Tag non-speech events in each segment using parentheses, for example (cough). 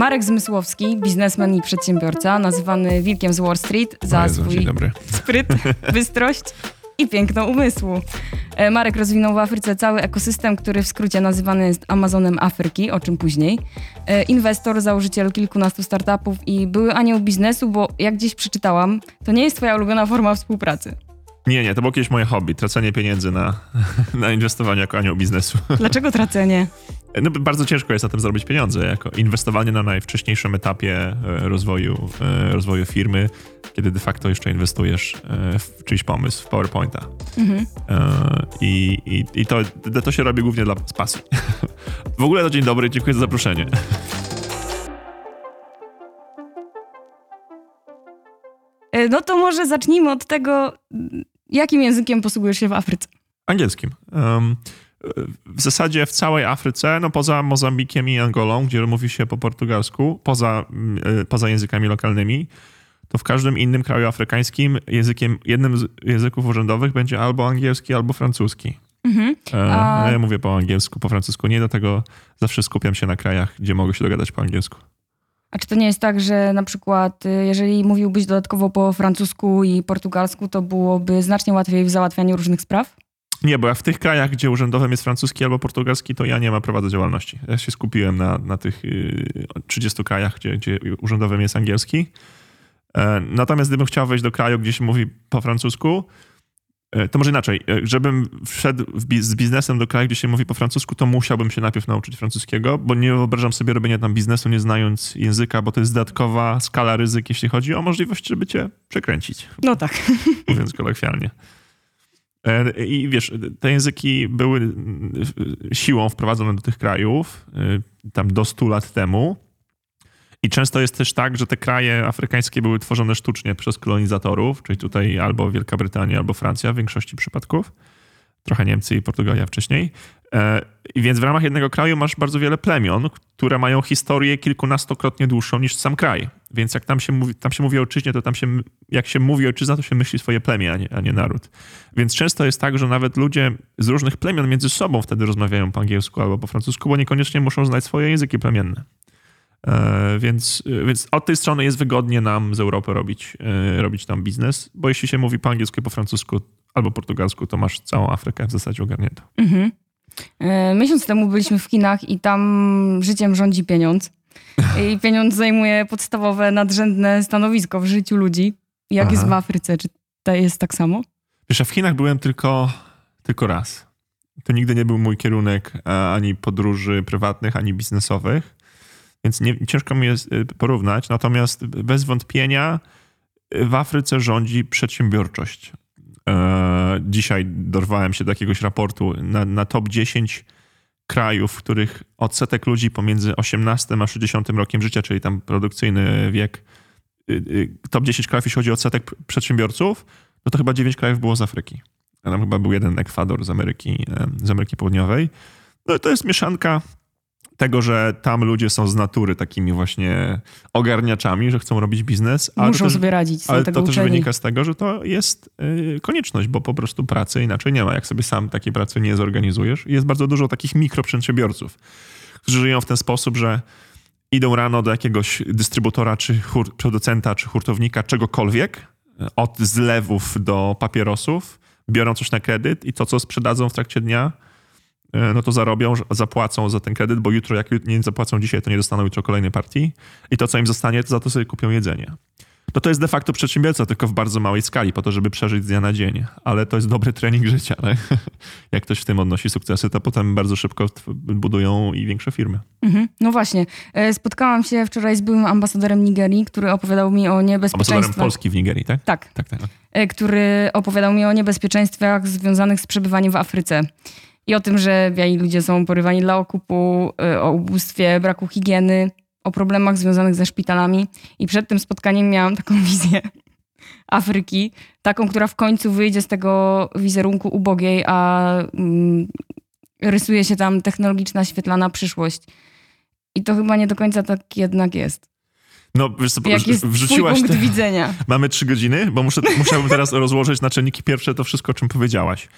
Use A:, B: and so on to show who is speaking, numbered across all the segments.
A: Marek Zmysłowski, biznesmen i przedsiębiorca, nazywany Wilkiem z Wall Street za
B: Jezu,
A: swój (laughs) spryt, bystrość i piękno umysłu. E, Marek rozwinął w Afryce cały ekosystem, który w skrócie nazywany jest Amazonem Afryki, o czym później. E, Inwestor, założyciel kilkunastu startupów i były anioł biznesu, bo jak gdzieś przeczytałam, to nie jest twoja ulubiona forma współpracy.
B: Nie, nie, to było kiedyś moje hobby, tracenie pieniędzy na, (laughs) na inwestowanie jako anioł biznesu.
A: Dlaczego tracenie?
B: No, bardzo ciężko jest na tym zarobić pieniądze, jako inwestowanie na najwcześniejszym etapie e, rozwoju, e, rozwoju firmy, kiedy de facto jeszcze inwestujesz e, w czyjś pomysł, w PowerPointa.
A: Mhm.
B: I, i, i to, to się robi głównie dla z pasji. (laughs) W ogóle to dzień dobry, dziękuję za zaproszenie. (laughs)
A: No to może zacznijmy od tego, jakim językiem posługujesz się w Afryce.
B: Angielskim. Um, w zasadzie w całej Afryce, no poza Mozambikiem i Angolą, gdzie mówi się po portugalsku, poza, mm, poza językami lokalnymi, to w każdym innym kraju afrykańskim językiem, jednym z języków urzędowych będzie albo angielski, albo francuski.
A: Mhm.
B: E,
A: A-
B: no Ja mówię po angielsku, po francusku nie, dlatego zawsze skupiam się na krajach, gdzie mogę się dogadać po angielsku.
A: A czy to nie jest tak, że na przykład y, jeżeli mówiłbyś dodatkowo po francusku i portugalsku, to byłoby znacznie łatwiej w załatwianiu różnych spraw?
B: Nie, bo ja w tych krajach, gdzie urzędowym jest francuski albo portugalski, to ja nie mam prawa do działalności. Ja się skupiłem na, na tych y, 30 krajach, gdzie, gdzie urzędowym jest angielski. E, Natomiast gdybym chciał wejść do kraju, gdzie się mówi po francusku, e, to może inaczej. E, Żebym wszedł biz- z biznesem do kraju, gdzie się mówi po francusku, to musiałbym się najpierw nauczyć francuskiego, bo nie wyobrażam sobie robienia tam biznesu nie znając języka, bo to jest dodatkowa skala ryzyk, jeśli chodzi o możliwość, żeby cię przekręcić
A: No tak.
B: mówiąc kolokwialnie. E, I wiesz, te języki były siłą wprowadzone do tych krajów y, tam do 100 lat temu. I często jest też tak, że te kraje afrykańskie były tworzone sztucznie przez kolonizatorów, czyli tutaj albo Wielka Brytania, albo Francja w większości przypadków. Trochę Niemcy i Portugalia wcześniej. E, więc w ramach jednego kraju masz bardzo wiele plemion, które mają historię kilkunastokrotnie dłuższą niż sam kraj. Więc jak tam się mówi, tam się mówi ojczyźnie, to tam się, jak się mówi ojczyzna, to się myśli swoje plemię, a nie, a nie naród. Więc często jest tak, że nawet ludzie z różnych plemion między sobą wtedy rozmawiają po angielsku albo po francusku, bo niekoniecznie muszą znać swoje języki plemienne. E, Więc, więc od tej strony jest wygodnie nam z Europy robić, e, robić tam biznes, bo jeśli się mówi po angielsku po francusku albo portugalsku, to masz całą Afrykę w zasadzie ogarniętą.
A: Mhm. E, Miesiąc temu byliśmy w Chinach i tam życiem rządzi pieniądz. I (laughs) pieniądz zajmuje podstawowe, nadrzędne stanowisko w życiu ludzi. Jak
B: Aha.
A: jest w Afryce? Czy to jest tak samo?
B: Wiesz, ja w Chinach byłem tylko, tylko raz. To nigdy nie był mój kierunek e, ani podróży prywatnych, ani biznesowych, więc nie, ciężko mi jest e, porównać. Natomiast bez wątpienia e, w Afryce rządzi przedsiębiorczość. E, Dzisiaj dorwałem się do jakiegoś raportu na, na top 10 krajów, w których odsetek ludzi pomiędzy 18 a 60 rokiem życia, czyli tam produkcyjny wiek, y, y, top 10 krajów, jeśli chodzi o odsetek przedsiębiorców, no to chyba 9 krajów było z Afryki. A tam chyba był jeden Ekwador z Ameryki, z Ameryki Południowej. No to jest mieszanka tego, że tam ludzie są z natury takimi właśnie ogarniaczami, że chcą robić biznes. Ale
A: Muszą
B: też,
A: sobie radzić,
B: ale to też
A: uczeni.
B: wynika z tego, że to jest y, konieczność, bo po prostu pracy inaczej nie ma. Jak sobie sam takiej pracy nie zorganizujesz. Jest bardzo dużo takich mikroprzedsiębiorców, którzy żyją w ten sposób, że idą rano do jakiegoś dystrybutora, czy hur, producenta, czy hurtownika, czegokolwiek, od zlewów do papierosów, biorą coś na kredyt i to, co sprzedadzą w trakcie dnia, no to zarobią, zapłacą za ten kredyt, bo jutro, jak nie zapłacą dzisiaj, to nie dostaną jutro kolejnej partii i to, co im zostanie, to za to sobie kupią jedzenie. No to jest de facto przedsiębiorca, tylko w bardzo małej skali, po to, żeby przeżyć z dnia na dzień. Ale to jest dobry trening życia. Ale (laughs) jak ktoś w tym odnosi sukcesy, to potem bardzo szybko budują i większe firmy.
A: Mhm. No właśnie. E, Spotkałam się wczoraj z byłym ambasadorem Nigerii, który opowiadał mi o
B: Ambasadorem
A: niebezpieczeństwach.
B: Polski w Nigerii, tak?
A: Tak,
B: Tak, tak.
A: e, który opowiadał mi o niebezpieczeństwach związanych z przebywaniem w Afryce. I o tym, że biali ludzie są porywani dla okupu, e, o ubóstwie, braku higieny, o problemach związanych ze szpitalami. I przed tym spotkaniem miałam taką (laughs) wizję Afryki, taką, która w końcu wyjdzie z tego wizerunku ubogiej, a mm, rysuje się tam technologiczna, świetlana przyszłość. I to chyba nie do końca tak jednak jest.
B: No, wiesz co,
A: Jak jest
B: wrzuciłaś
A: punkt
B: te...
A: widzenia? (laughs)
B: Mamy trzy godziny, bo muszę, musiałbym (laughs) teraz rozłożyć na czynniki pierwsze to wszystko, o czym powiedziałaś.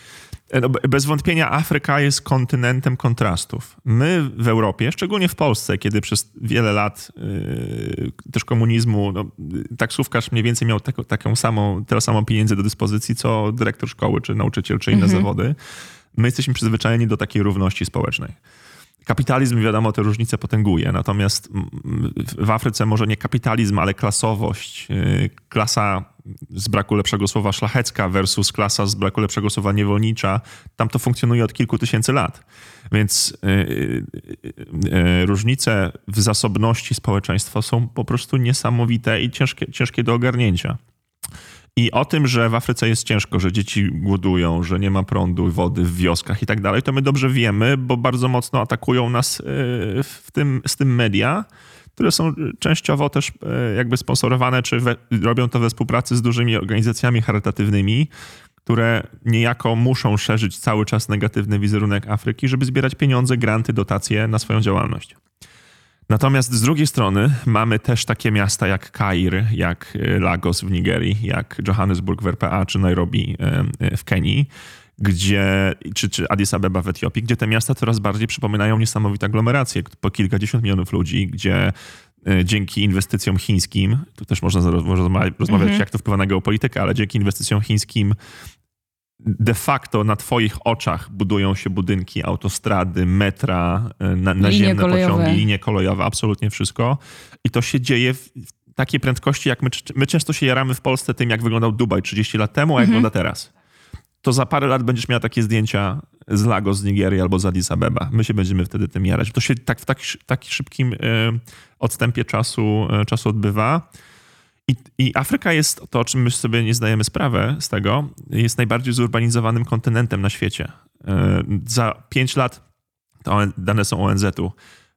B: No, bez wątpienia Afryka jest kontynentem kontrastów. My w Europie, szczególnie w Polsce, kiedy przez wiele lat yy, też komunizmu, no, taksówkarz mniej więcej miał taką, taką samą, tyle samo pieniędzy do dyspozycji, co dyrektor szkoły, czy nauczyciel, czy inne mhm. zawody. My jesteśmy przyzwyczajeni do takiej równości społecznej. Kapitalizm, wiadomo, te różnice potęguje, natomiast w Afryce może nie kapitalizm, ale klasowość, y, klasa z braku lepszego słowa szlachecka versus klasa z braku lepszego słowa niewolnicza, tam to funkcjonuje od kilku tysięcy lat. Więc yy, yy, różnice w zasobności społeczeństwa są po prostu niesamowite i ciężkie, ciężkie do ogarnięcia. I o tym, że w Afryce jest ciężko, że dzieci głodują, że nie ma prądu, wody w wioskach i tak dalej, to my dobrze wiemy, bo bardzo mocno atakują nas y, w tym, z tym media, które są częściowo też y, jakby sponsorowane, czy we, robią to we współpracy z dużymi organizacjami charytatywnymi, które niejako muszą szerzyć cały czas negatywny wizerunek Afryki, żeby zbierać pieniądze, granty, dotacje na swoją działalność. Natomiast z drugiej strony mamy też takie miasta jak Kair, jak e, Lagos w Nigerii, jak Johannesburg w RPA czy Nairobi e, e, w Kenii, gdzie, czy, czy Addis Abeba w Etiopii, gdzie te miasta coraz bardziej przypominają niesamowite aglomeracje, po kilkadziesiąt milionów ludzi, gdzie dzięki inwestycjom chińskim, tu też można rozmawiać, mhm. jak to wpływa na geopolitykę, ale dzięki inwestycjom chińskim de facto na twoich oczach budują się budynki, autostrady, metra, e, na, naziemne pociągi, linie kolejowe, absolutnie wszystko. I to się dzieje w takiej prędkości, jak my, my często się jaramy w Polsce tym, jak wyglądał Dubaj 30 lat temu, a jak mhm. wygląda teraz. To za parę lat będziesz miała takie zdjęcia z Lagos, z Nigerii albo z Addis Abeba. My się będziemy wtedy tym jarać. To się tak w taki szybkim y, odstępie czasu, y, czasu odbywa. I, I, Afryka jest, to o czym my sobie nie zdajemy sprawę z tego, jest najbardziej zurbanizowanym kontynentem na świecie. E, za pięć lat, dane są ONZ-u,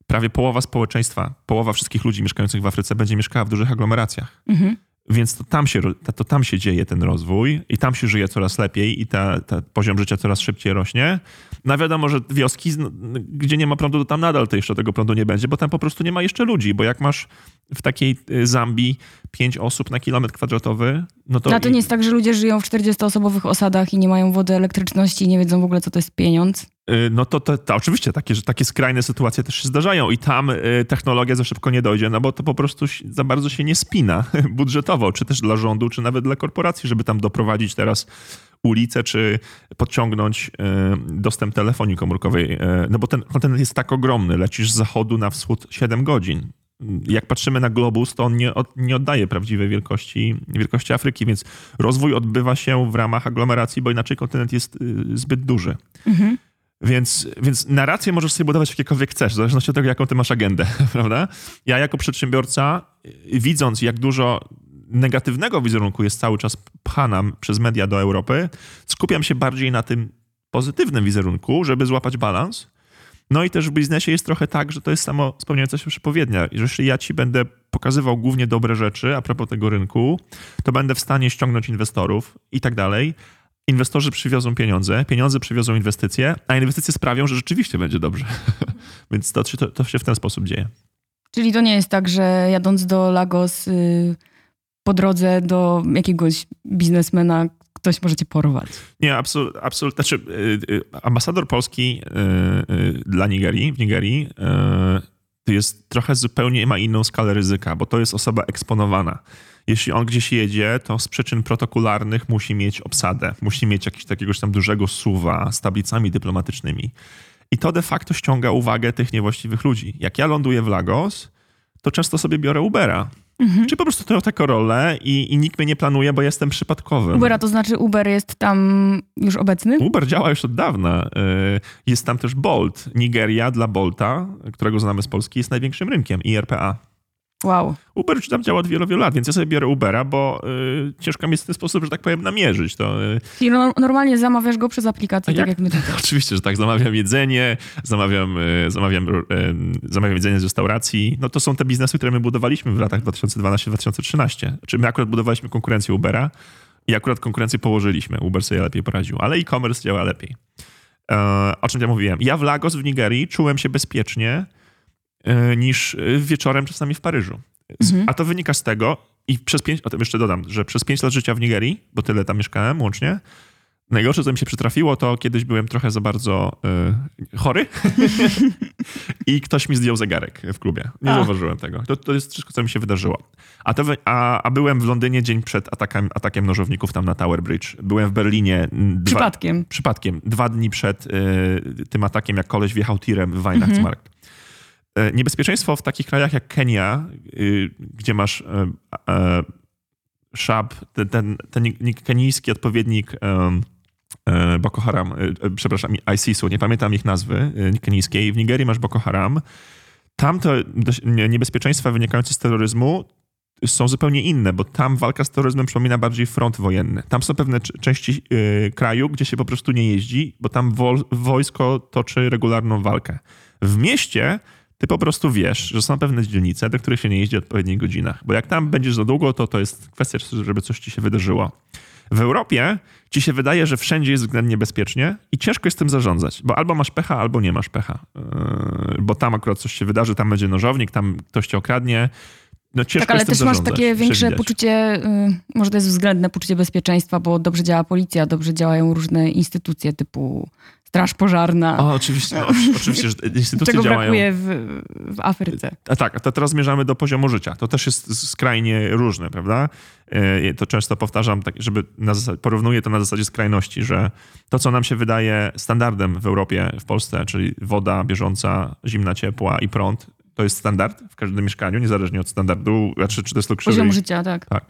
B: prawie połowa społeczeństwa, połowa wszystkich ludzi mieszkających w Afryce będzie mieszkała w dużych aglomeracjach. Mhm. Więc to tam, się, to tam się dzieje ten rozwój i tam się żyje coraz lepiej i ta, ta poziom życia coraz szybciej rośnie. No wiadomo, że wioski, gdzie nie ma prądu, to tam nadal to jeszcze tego prądu nie będzie, bo tam po prostu nie ma jeszcze ludzi, bo jak masz w takiej y, Zambii pięć osób na kilometr kwadratowy, no to...
A: No to nie jest tak, że ludzie żyją w 40-osobowych osadach i nie mają wody, elektryczności i nie wiedzą w ogóle, co to jest pieniądz?
B: Y, no to, to, to, oczywiście takie, że takie skrajne sytuacje też się zdarzają i tam y, technologia za szybko nie dojdzie, no bo to po prostu za bardzo się nie spina (laughs) budżetowo, czy też dla rządu, czy nawet dla korporacji, żeby tam doprowadzić teraz ulicę, czy podciągnąć y, dostęp telefonii komórkowej. No bo ten kontent jest tak ogromny, lecisz z zachodu na wschód 7 godzin. Jak patrzymy na globus, to on nie, nie oddaje prawdziwej wielkości, wielkości Afryki, więc rozwój odbywa się w ramach aglomeracji, bo inaczej kontynent jest zbyt duży. Mhm. Więc, więc narrację możesz sobie budować jakiekolwiek chcesz, w zależności od tego, jaką ty masz agendę, (laughs) prawda? Ja jako przedsiębiorca, widząc jak dużo negatywnego wizerunku jest cały czas pchana przez media do Europy, skupiam się bardziej na tym pozytywnym wizerunku, żeby złapać balans. No i też w biznesie jest trochę tak, że to jest samo spełniająca się przepowiednia. Jeśli ja ci będę pokazywał głównie dobre rzeczy a propos tego rynku, to będę w stanie ściągnąć inwestorów i tak dalej, inwestorzy przywiozą pieniądze, pieniądze przywiozą inwestycje, a inwestycje sprawią, że rzeczywiście będzie dobrze. (laughs) Więc to, to, to, się w ten sposób dzieje.
A: Czyli to nie jest tak, że jadąc do Lagos yy, po drodze do jakiegoś biznesmena ktoś może cię porwać.
B: Nie, absolutnie. Absolut, znaczy, yy, ambasador polski yy, dla Nigerii, w Nigerii jest trochę zupełnie ma inną skalę ryzyka, bo to jest osoba eksponowana jeśli on gdzieś jedzie, to z przyczyn protokolarnych musi mieć obsadę, musi mieć jakiegoś takiego tam dużego suwa z tablicami dyplomatycznymi. I to de facto ściąga uwagę tych niewłaściwych ludzi. Jak ja ląduję w Lagos, to często sobie biorę Ubera. Mhm. Czy po prostu Toyota Corolla i, i nikt mnie nie planuje, bo jestem przypadkowym.
A: Ubera to znaczy Uber jest tam już obecny?
B: Uber działa już od dawna. Y, jest tam też Bolt. Nigeria dla Bolta, którego znamy z Polski, jest największym rynkiem IRPA.
A: Wow.
B: Uber już tam działa od wielu, wielu lat, więc ja sobie biorę Ubera, bo y, ciężko mi jest w ten sposób, że tak powiem, namierzyć. To, y...
A: I no, normalnie zamawiasz go przez aplikację, tak jak, jak my tutaj. (laughs)
B: Oczywiście, że tak. Zamawiam jedzenie, zamawiam, y, zamawiam, y, zamawiam jedzenie z restauracji. No to są te biznesy, które my budowaliśmy w latach 2012-2013. Czy my akurat budowaliśmy konkurencję Ubera i akurat konkurencję położyliśmy. Uber sobie lepiej poradził, ale e-commerce działa lepiej. E, o czym ja mówiłem? Ja w Lagos w Nigerii czułem się bezpiecznie, niż e, wieczorem czasami w Paryżu. Mhm. A to wynika z tego, i przez pięć, o tym jeszcze dodam, że przez pięć lat życia w Nigerii, bo tyle tam mieszkałem łącznie, Najgorsze, co mi się przytrafiło, to kiedyś byłem trochę za bardzo y, chory (laughs) i ktoś mi zdjął zegarek w klubie. Nie
A: A.
B: zauważyłem tego. To, to jest wszystko, co mi się wydarzyło. A, to, a, a byłem w Londynie dzień przed atakiem, atakiem nożowników tam na Tower Bridge. Byłem w Berlinie. Dwa,
A: Przypadkiem.
B: Przypadkiem. Dwa dni przed y, tym atakiem, jak koleś wjechał tirem w Weihnachtsmarkt. E, Niebezpieczeństwo w takich krajach jak Kenia, y, gdzie masz e, e, Shab, ten, ten, ten ni- kenijski odpowiednik e, Boko Haram, e, e, przepraszam, ISIS-u, nie pamiętam ich nazwy e, kenijskiej. W Nigerii masz Boko Haram. Tam nie- niebezpieczeństwa wynikające z terroryzmu są zupełnie inne, bo tam walka z terroryzmem przypomina bardziej front wojenny. Tam są pewne części kraju, gdzie się po prostu nie jeździ, bo tam wo- wojsko toczy regularną walkę. W mieście ty po prostu wiesz, że są pewne dzielnice, do których się nie jeździ w odpowiednich godzinach. Bo jak tam będziesz za długo, to to jest kwestia żeby coś ci się wydarzyło. W Europie ci się wydaje, że wszędzie jest względnie bezpiecznie i ciężko jest tym zarządzać, bo albo masz pecha, albo nie masz pecha. Yy, Bo tam akurat coś się wydarzy, tam będzie nożownik, tam ktoś cię okradnie. No ciężko
A: Tak, ale też masz takie większe poczucie, y, może to jest względne poczucie bezpieczeństwa, bo dobrze działa policja, dobrze działają różne instytucje typu Straż Pożarna,
B: O, oczywiście, o, oczywiście, że instytucje
A: czego
B: działają.
A: brakuje w, w Afryce.
B: A tak, a to teraz zmierzamy do poziomu życia. To też jest skrajnie różne, prawda? E, To często powtarzam, tak, żeby na zasadzie, porównuję to na zasadzie skrajności, że to, co nam się wydaje standardem w Europie, w Polsce, czyli woda bieżąca, zimna, ciepła i prąd, to jest standard w każdym mieszkaniu, niezależnie od standardu, znaczy, czy to jest luksury.
A: Poziom życia, tak.
B: Tak.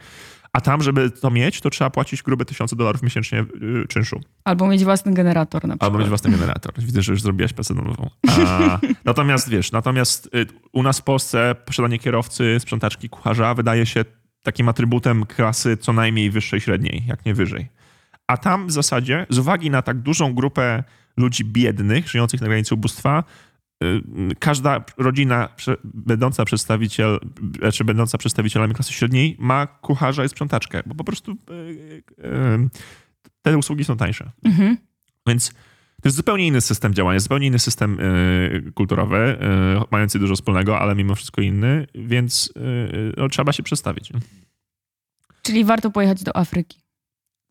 B: A tam, żeby to mieć, to trzeba płacić grube tysiące dolarów miesięcznie y, czynszu.
A: Albo mieć własny generator na przykład.
B: Albo mieć własny generator. Widzę, że już zrobiłaś pracę domową. A, (laughs) natomiast wiesz, natomiast y, u nas w Polsce posiadanie kierowcy, sprzątaczki, kucharza wydaje się takim atrybutem klasy co najmniej wyższej średniej, jak nie wyżej. A tam w zasadzie, z uwagi na tak dużą grupę ludzi biednych, żyjących na granicy ubóstwa, każda rodzina będąca przedstawiciel, czy będąca przedstawicielami klasy średniej ma kucharza i sprzątaczkę, bo po prostu y, y, te usługi są tańsze.
A: Mhm.
B: Więc to jest zupełnie inny system działania, zupełnie inny system y, kulturowy, y, mający dużo wspólnego, ale mimo wszystko inny, więc y, no, trzeba się przestawić.
A: Czyli warto pojechać do Afryki.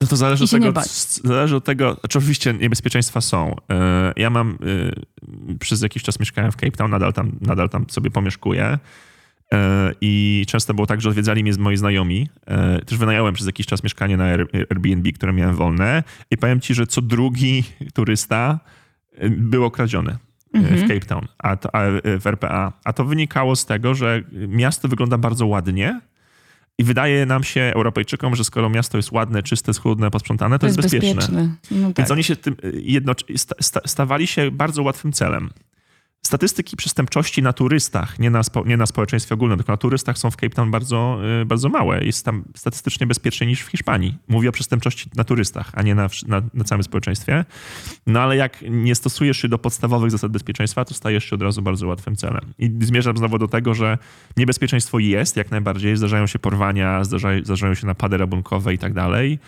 B: No to zależy od tego, zależy od tego, znaczy oczywiście niebezpieczeństwa są. Y, Ja mam, y, przez jakiś czas mieszkałem w Cape Town, nadal tam, nadal tam sobie pomieszkuję. Y, I często było tak, że odwiedzali mnie moi znajomi. Też wynająłem przez jakiś czas mieszkanie na Air- Airbnb, które miałem wolne. I powiem ci, że co drugi turysta y, był okradziony y, w
A: Mhm.
B: Cape Town, a to, a w RPA. A to wynikało z tego, że miasto wygląda bardzo ładnie. I wydaje nam się, Europejczykom, że skoro miasto jest ładne, czyste, schludne, posprzątane, to,
A: To jest
B: bezpieczne.
A: bezpieczne. No tak.
B: Więc oni się tym jedno, sta, sta, stawali się bardzo łatwym celem. Statystyki przestępczości na turystach, nie na, spo, nie na społeczeństwie ogólnym, tylko na turystach są w Cape Town bardzo, y, bardzo małe. Jest tam statystycznie bezpieczniej niż w Hiszpanii. Mówię o przestępczości na turystach, a nie na, na, na całym społeczeństwie. No ale jak nie stosujesz się do podstawowych zasad bezpieczeństwa, to stajesz się od razu bardzo łatwym celem. I zmierzam znowu do tego, że niebezpieczeństwo jest jak najbardziej. Zdarzają się porwania, zdarzają, zdarzają się napady rabunkowe i tak dalej.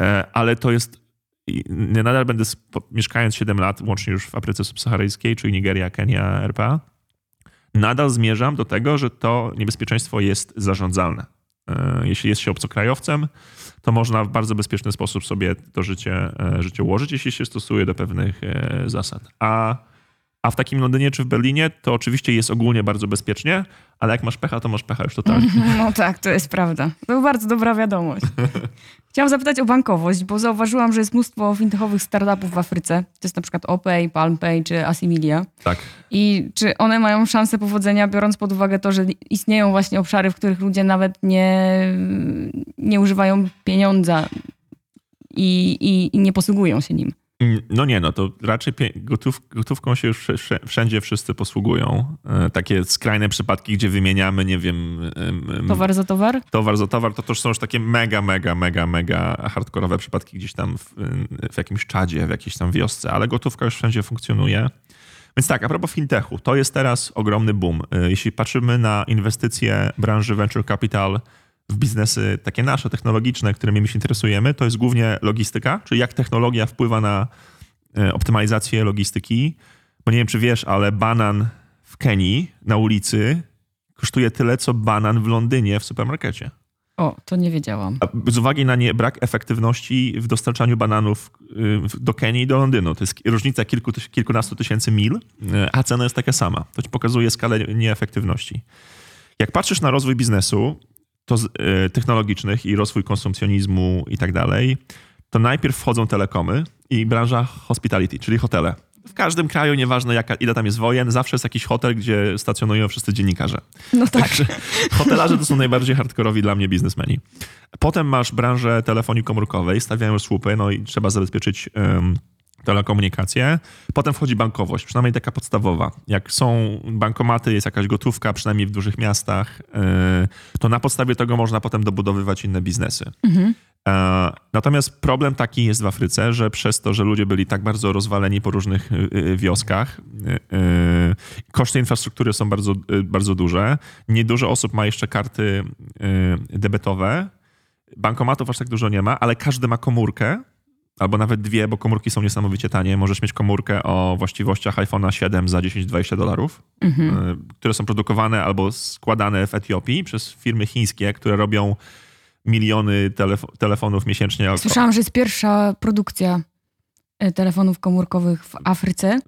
B: E, Ale to jest i nadal będę, mieszkając 7 lat, łącznie już w Afryce Subsaharyjskiej, czyli Nigeria, Kenia, RPA, nadal zmierzam do tego, że to niebezpieczeństwo jest zarządzalne. E, Jeśli jest się obcokrajowcem, to można w bardzo bezpieczny sposób sobie to życie, e, życie ułożyć, jeśli się stosuje do pewnych e, zasad. A, a w takim Londynie czy w Berlinie to oczywiście jest ogólnie bardzo bezpiecznie, ale jak masz pecha, to masz pecha już totalnie. (laughs)
A: No tak, to jest prawda. To bardzo dobra wiadomość. (laughs) Chciałam zapytać o bankowość, bo zauważyłam, że jest mnóstwo fintechowych startupów w Afryce. To jest na przykład OPay, PalmPay czy Assimilia.
B: Tak.
A: I czy one mają szansę powodzenia, biorąc pod uwagę to, że istnieją właśnie obszary, w których ludzie nawet nie, nie używają pieniądza i, i, i nie posługują się nim?
B: No nie, no to raczej gotów, gotówką się już wsz- wsz- wszędzie wszyscy posługują. E, Takie skrajne przypadki, gdzie wymieniamy, nie wiem, em, em,
A: Towar za towar?
B: towar za towar, to też są już takie mega, mega, mega, mega hardkorowe przypadki gdzieś tam w, w jakimś czadzie, w jakiejś tam wiosce, ale gotówka już wszędzie funkcjonuje. Więc tak, a propos fintechu, to jest teraz ogromny boom. E, Jeśli patrzymy na inwestycje branży venture capital w biznesy takie nasze, technologiczne, którymi my się interesujemy, to jest głównie logistyka, czyli jak technologia wpływa na e, optymalizację logistyki. Bo nie wiem, czy wiesz, ale banan w Kenii na ulicy kosztuje tyle, co banan w Londynie w supermarkecie.
A: O, to nie wiedziałam.
B: Z uwagi na nie brak efektywności w dostarczaniu bananów y, do Kenii i do Londynu. To jest różnica kilku, kilkunastu tysięcy mil, y, a cena jest taka sama. To ci pokazuje skalę nieefektywności. Jak patrzysz na rozwój biznesu to, y, technologicznych i rozwój konsumpcjonizmu i tak dalej, to najpierw wchodzą telekomy i branża hospitality, czyli hotele w każdym kraju, nieważne jaka, ile tam jest wojen, zawsze jest jakiś hotel, gdzie stacjonują wszyscy dziennikarze.
A: No tak. Także
B: hotelarze to są najbardziej hardkorowi dla mnie biznesmeni. Potem masz branżę telefonii komórkowej, stawiają słupy, no i trzeba zabezpieczyć telekomunikację. Potem wchodzi bankowość, przynajmniej taka podstawowa. Jak są bankomaty, jest jakaś gotówka, przynajmniej w dużych miastach, yy, to na podstawie tego można potem dobudowywać inne biznesy. Mhm. E, natomiast problem taki jest w Afryce, że przez to, że ludzie byli tak bardzo rozwaleni po różnych y, y, wioskach, y, koszty infrastruktury są bardzo, bardzo duże. Niedużo osób ma jeszcze karty debetowe. Bankomatów aż tak dużo nie ma, ale każdy ma komórkę, albo nawet dwie, bo komórki są niesamowicie tanie. Możesz mieć komórkę o właściwościach iPhone'a 7 za 10-20 dolarów, mhm. które są produkowane albo składane w Etiopii przez firmy chińskie, które robią miliony telefo telefonów miesięcznie.
A: Słyszałam, że jest pierwsza produkcja e, telefonów komórkowych w Afryce.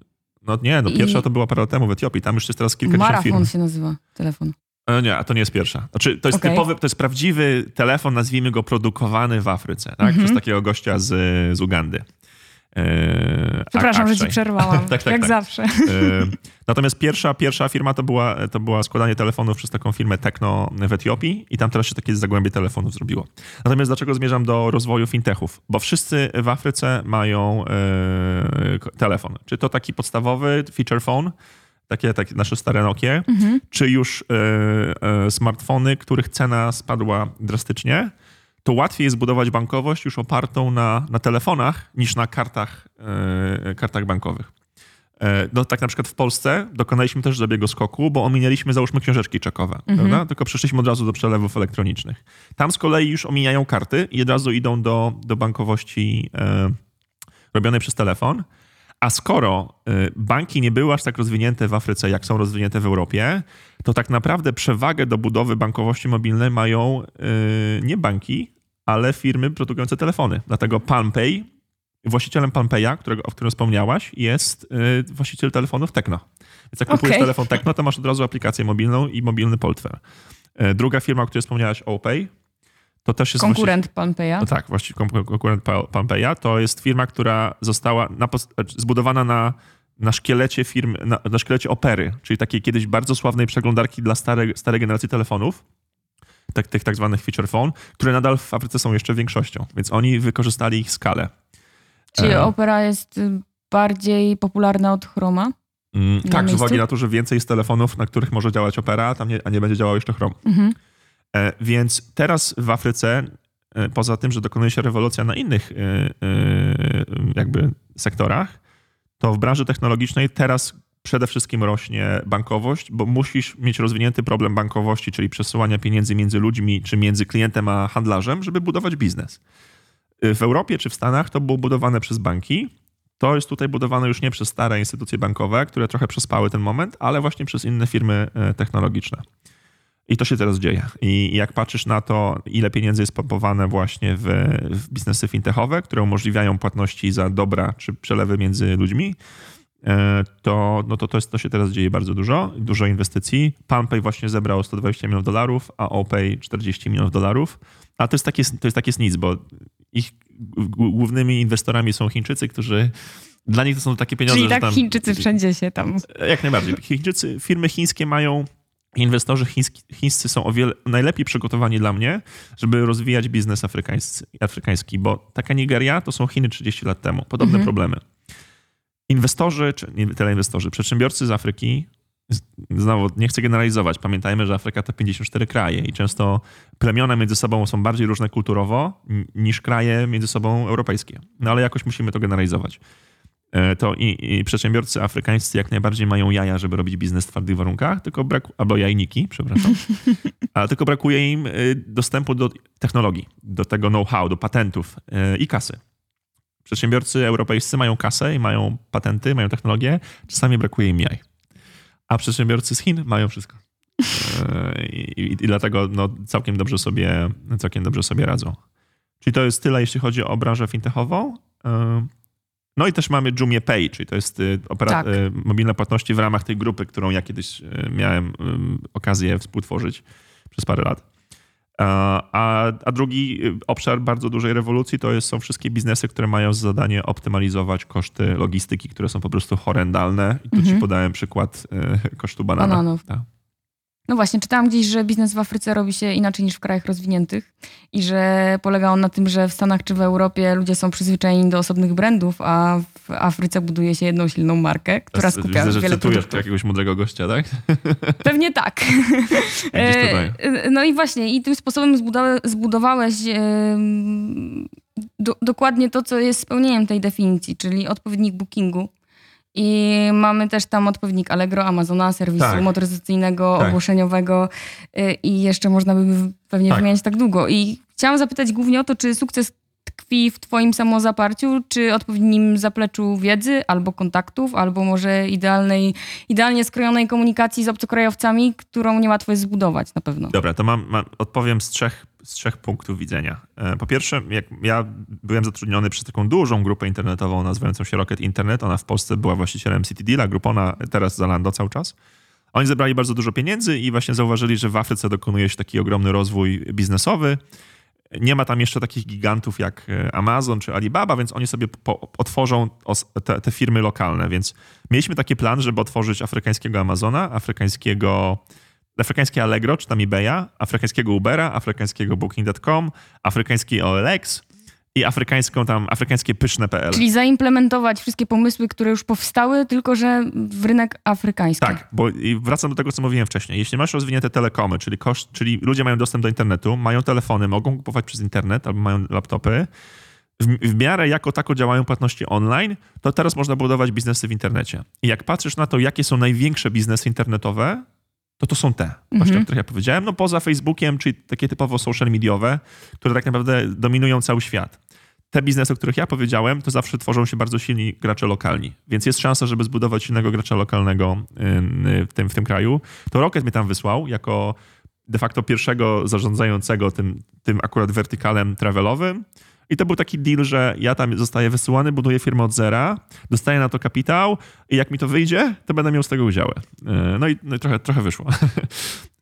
B: No nie, no pierwsza I... to była parę lat temu w Etiopii. Tam już jest teraz kilkadziesiąt
A: Marafon
B: firm.
A: Marafon się nazywa telefon.
B: E, nie, to nie jest pierwsza. Znaczy, to jest okay. typowy, to jest prawdziwy telefon, nazwijmy go produkowany w Afryce, tak? Mm -hmm. Przez takiego gościa z, z Ugandy.
A: Yy, Przepraszam, że ci przerwałam. (laughs) tak, tak, jak tak. zawsze. Yy,
B: natomiast pierwsza, pierwsza firma to była, to była składanie telefonów przez taką firmę Tekno w Etiopii i tam teraz się takie zagłębie telefonów zrobiło. Natomiast dlaczego zmierzam do rozwoju fintechów? Bo wszyscy w Afryce mają yy, telefon. Czy to taki podstawowy feature phone, takie, takie nasze stare Nokie, mhm. czy już smartfony, których cena spadła drastycznie, to łatwiej jest budować bankowość już opartą na, na telefonach niż na kartach, yy, kartach bankowych. E, no, tak na przykład w Polsce dokonaliśmy też zabiegu skoku, bo ominęliśmy załóżmy książeczki czekowe, mhm. tylko przeszliśmy od razu do przelewów elektronicznych. Tam z kolei już omijają karty i od razu idą do, do bankowości e, robionej przez telefon. A skoro e, banki nie były aż tak rozwinięte w Afryce, jak są rozwinięte w Europie, to tak naprawdę przewagę do budowy bankowości mobilnej mają e, nie banki, ale firmy produkujące telefony. Dlatego PalmPay, właścicielem PalmPaya, którego, o którym wspomniałaś, jest y, właściciel telefonów Tekno. Więc jak okay. kupujesz telefon Tekno, to masz od razu aplikację mobilną i mobilny portfel. Y, druga firma, o której wspomniałaś, OPay, to też jest
A: konkurent właściciel... PalmPaya.
B: No tak, właściwie konkurent PalmPaya. To jest firma, która została na, zbudowana na, na szkielecie firmy, na, na szkielecie Opery, czyli takiej kiedyś bardzo sławnej przeglądarki dla starej, starej generacji telefonów tak, tych tak zwanych feature phone, które nadal w Afryce są jeszcze większością, więc oni wykorzystali ich skalę.
A: Czyli e... Opera jest bardziej popularna od Chroma?
B: Mm, tak, z uwagi na to, że więcej jest telefonów, na których może działać Opera, a, tam nie, a nie będzie działał jeszcze Chrome. Mhm. E, więc teraz w Afryce, e, poza tym, że dokonuje się rewolucja na innych e, jakby sektorach, to w branży technologicznej teraz przede wszystkim rośnie bankowość, bo musisz mieć rozwinięty problem bankowości, czyli przesyłania pieniędzy między ludźmi, czy między klientem a handlarzem, żeby budować biznes. W Europie czy w Stanach to było budowane przez banki. To jest tutaj budowane już nie przez stare instytucje bankowe, które trochę przespały ten moment, ale właśnie przez inne firmy technologiczne. I to się teraz dzieje. I jak patrzysz na to, ile pieniędzy jest pompowane właśnie w, w biznesy fintechowe, które umożliwiają płatności za dobra czy przelewy między ludźmi, E, to, no to, to, jest, to się teraz dzieje bardzo dużo, dużo inwestycji. PalmPay właśnie zebrał 120 milionów dolarów, a OPay 40 milionów dolarów. A to jest takie, to jest takie nic, bo ich głównymi inwestorami są Chińczycy, którzy dla nich to są takie pieniądze,
A: Czyli tak
B: tam,
A: Chińczycy wszędzie się tam...
B: Jak najbardziej. Chińczycy, firmy chińskie mają inwestorzy chiński, chińscy są o wiele najlepiej przygotowani dla mnie, żeby rozwijać biznes afrykański, afrykański bo taka Nigeria to są Chiny 30 lat temu. Podobne mhm. problemy inwestorzy, czy nie tyle inwestorzy, przedsiębiorcy z Afryki, znowu nie chcę generalizować, pamiętajmy, że Afryka to 54 kraje i często plemiona między sobą są bardziej różne kulturowo niż kraje między sobą europejskie. No ale jakoś musimy to generalizować. E, to i, i przedsiębiorcy afrykańscy jak najbardziej mają jaja, żeby robić biznes w twardych warunkach, tylko brak, albo jajniki, przepraszam, (laughs) ale tylko brakuje im e, dostępu do technologii, do tego know-how, do patentów e, i kasy. Przedsiębiorcy europejscy mają kasę i mają patenty, mają technologię, czasami brakuje im jaj. A przedsiębiorcy z Chin mają wszystko. E, I, i dlatego no, całkiem, dobrze sobie, całkiem dobrze sobie radzą. Czyli to jest tyle, jeśli chodzi o branżę fintechową. No i też mamy Jumie Pay, czyli to jest opera-
A: Tak.
B: mobilne płatności w ramach tej grupy, którą ja kiedyś miałem okazję współtworzyć przez parę lat. A, a drugi obszar bardzo dużej rewolucji to jest, są wszystkie biznesy, które mają za zadanie optymalizować koszty logistyki, które są po prostu horrendalne. I tu
A: Mhm.
B: ci podałem przykład kosztu banana.
A: Bananów.
B: Tak.
A: No właśnie, czytałam gdzieś, że biznes w Afryce robi się inaczej niż w krajach rozwiniętych i że polega on na tym, że w Stanach czy w Europie ludzie są przyzwyczajeni do osobnych brandów, a w Afryce buduje się jedną silną markę, która skupia
B: Widzę, że
A: wiele
B: cytujesz
A: produktów.
B: jakiegoś mądrego gościa, tak? (laughs)
A: Pewnie tak. (laughs)
B: Tutaj.
A: E, No i właśnie, i tym sposobem zbudowa- zbudowałeś do, dokładnie to, co jest spełnieniem tej definicji, czyli odpowiednik bookingu. I mamy też tam odpowiednik Allegro, Amazona, serwisu
B: Tak.
A: motoryzacyjnego,
B: Tak.
A: ogłoszeniowego y, i jeszcze można by pewnie
B: Tak.
A: wymieniać tak długo. I chciałam zapytać głównie o to, czy sukces tkwi w twoim samozaparciu, czy odpowiednim zapleczu wiedzy, albo kontaktów, albo może idealnej, idealnie skrojonej komunikacji z obcokrajowcami, którą niełatwo jest zbudować na pewno.
B: Dobra, to mam, mam, odpowiem z trzech, z trzech punktów widzenia. E, Po pierwsze, jak ja byłem zatrudniony przez taką dużą grupę internetową nazywającą się Rocket Internet. Ona w Polsce była właścicielem City Deala, Groupona, teraz Zalando cały czas. Oni zebrali bardzo dużo pieniędzy i właśnie zauważyli, że w Afryce dokonuje się taki ogromny rozwój biznesowy. Nie ma tam jeszcze takich gigantów jak e, Amazon czy Alibaba, więc oni sobie po, otworzą te, te firmy lokalne. Więc mieliśmy taki plan, żeby otworzyć afrykańskiego Amazona, afrykańskiego, afrykańskie Allegro czy tam eBaya, afrykańskiego Ubera, afrykańskiego Booking.com, afrykański OLX i afrykańską tam, afrykańskie pyszne.pl.
A: Czyli zaimplementować wszystkie pomysły, które już powstały, tylko że w rynek afrykański.
B: Tak, bo i wracam do tego, co mówiłem wcześniej. Jeśli masz rozwinięte telekomy, czyli, koszt, czyli ludzie mają dostęp do internetu, mają telefony, mogą kupować przez internet albo mają laptopy, w, w miarę jako tako działają płatności online, to teraz można budować biznesy w internecie. I jak patrzysz na to, jakie są największe biznesy internetowe, to to są te, właśnie o których ja powiedziałem. No poza Facebookiem, czyli takie typowo social mediowe, które tak naprawdę dominują cały świat. Te biznesy, o których ja powiedziałem, to zawsze tworzą się bardzo silni gracze lokalni. Więc jest szansa, żeby zbudować silnego gracza lokalnego yy, w tym, w tym kraju. To Rocket mnie tam wysłał jako de facto pierwszego zarządzającego tym, tym akurat wertykalem travelowym. I to był taki deal, że ja tam zostaję wysyłany, buduję firmę od zera, dostaję na to kapitał i jak mi to wyjdzie, to będę miał z tego udziały. E, No i, no i trochę, trochę wyszło. (laughs)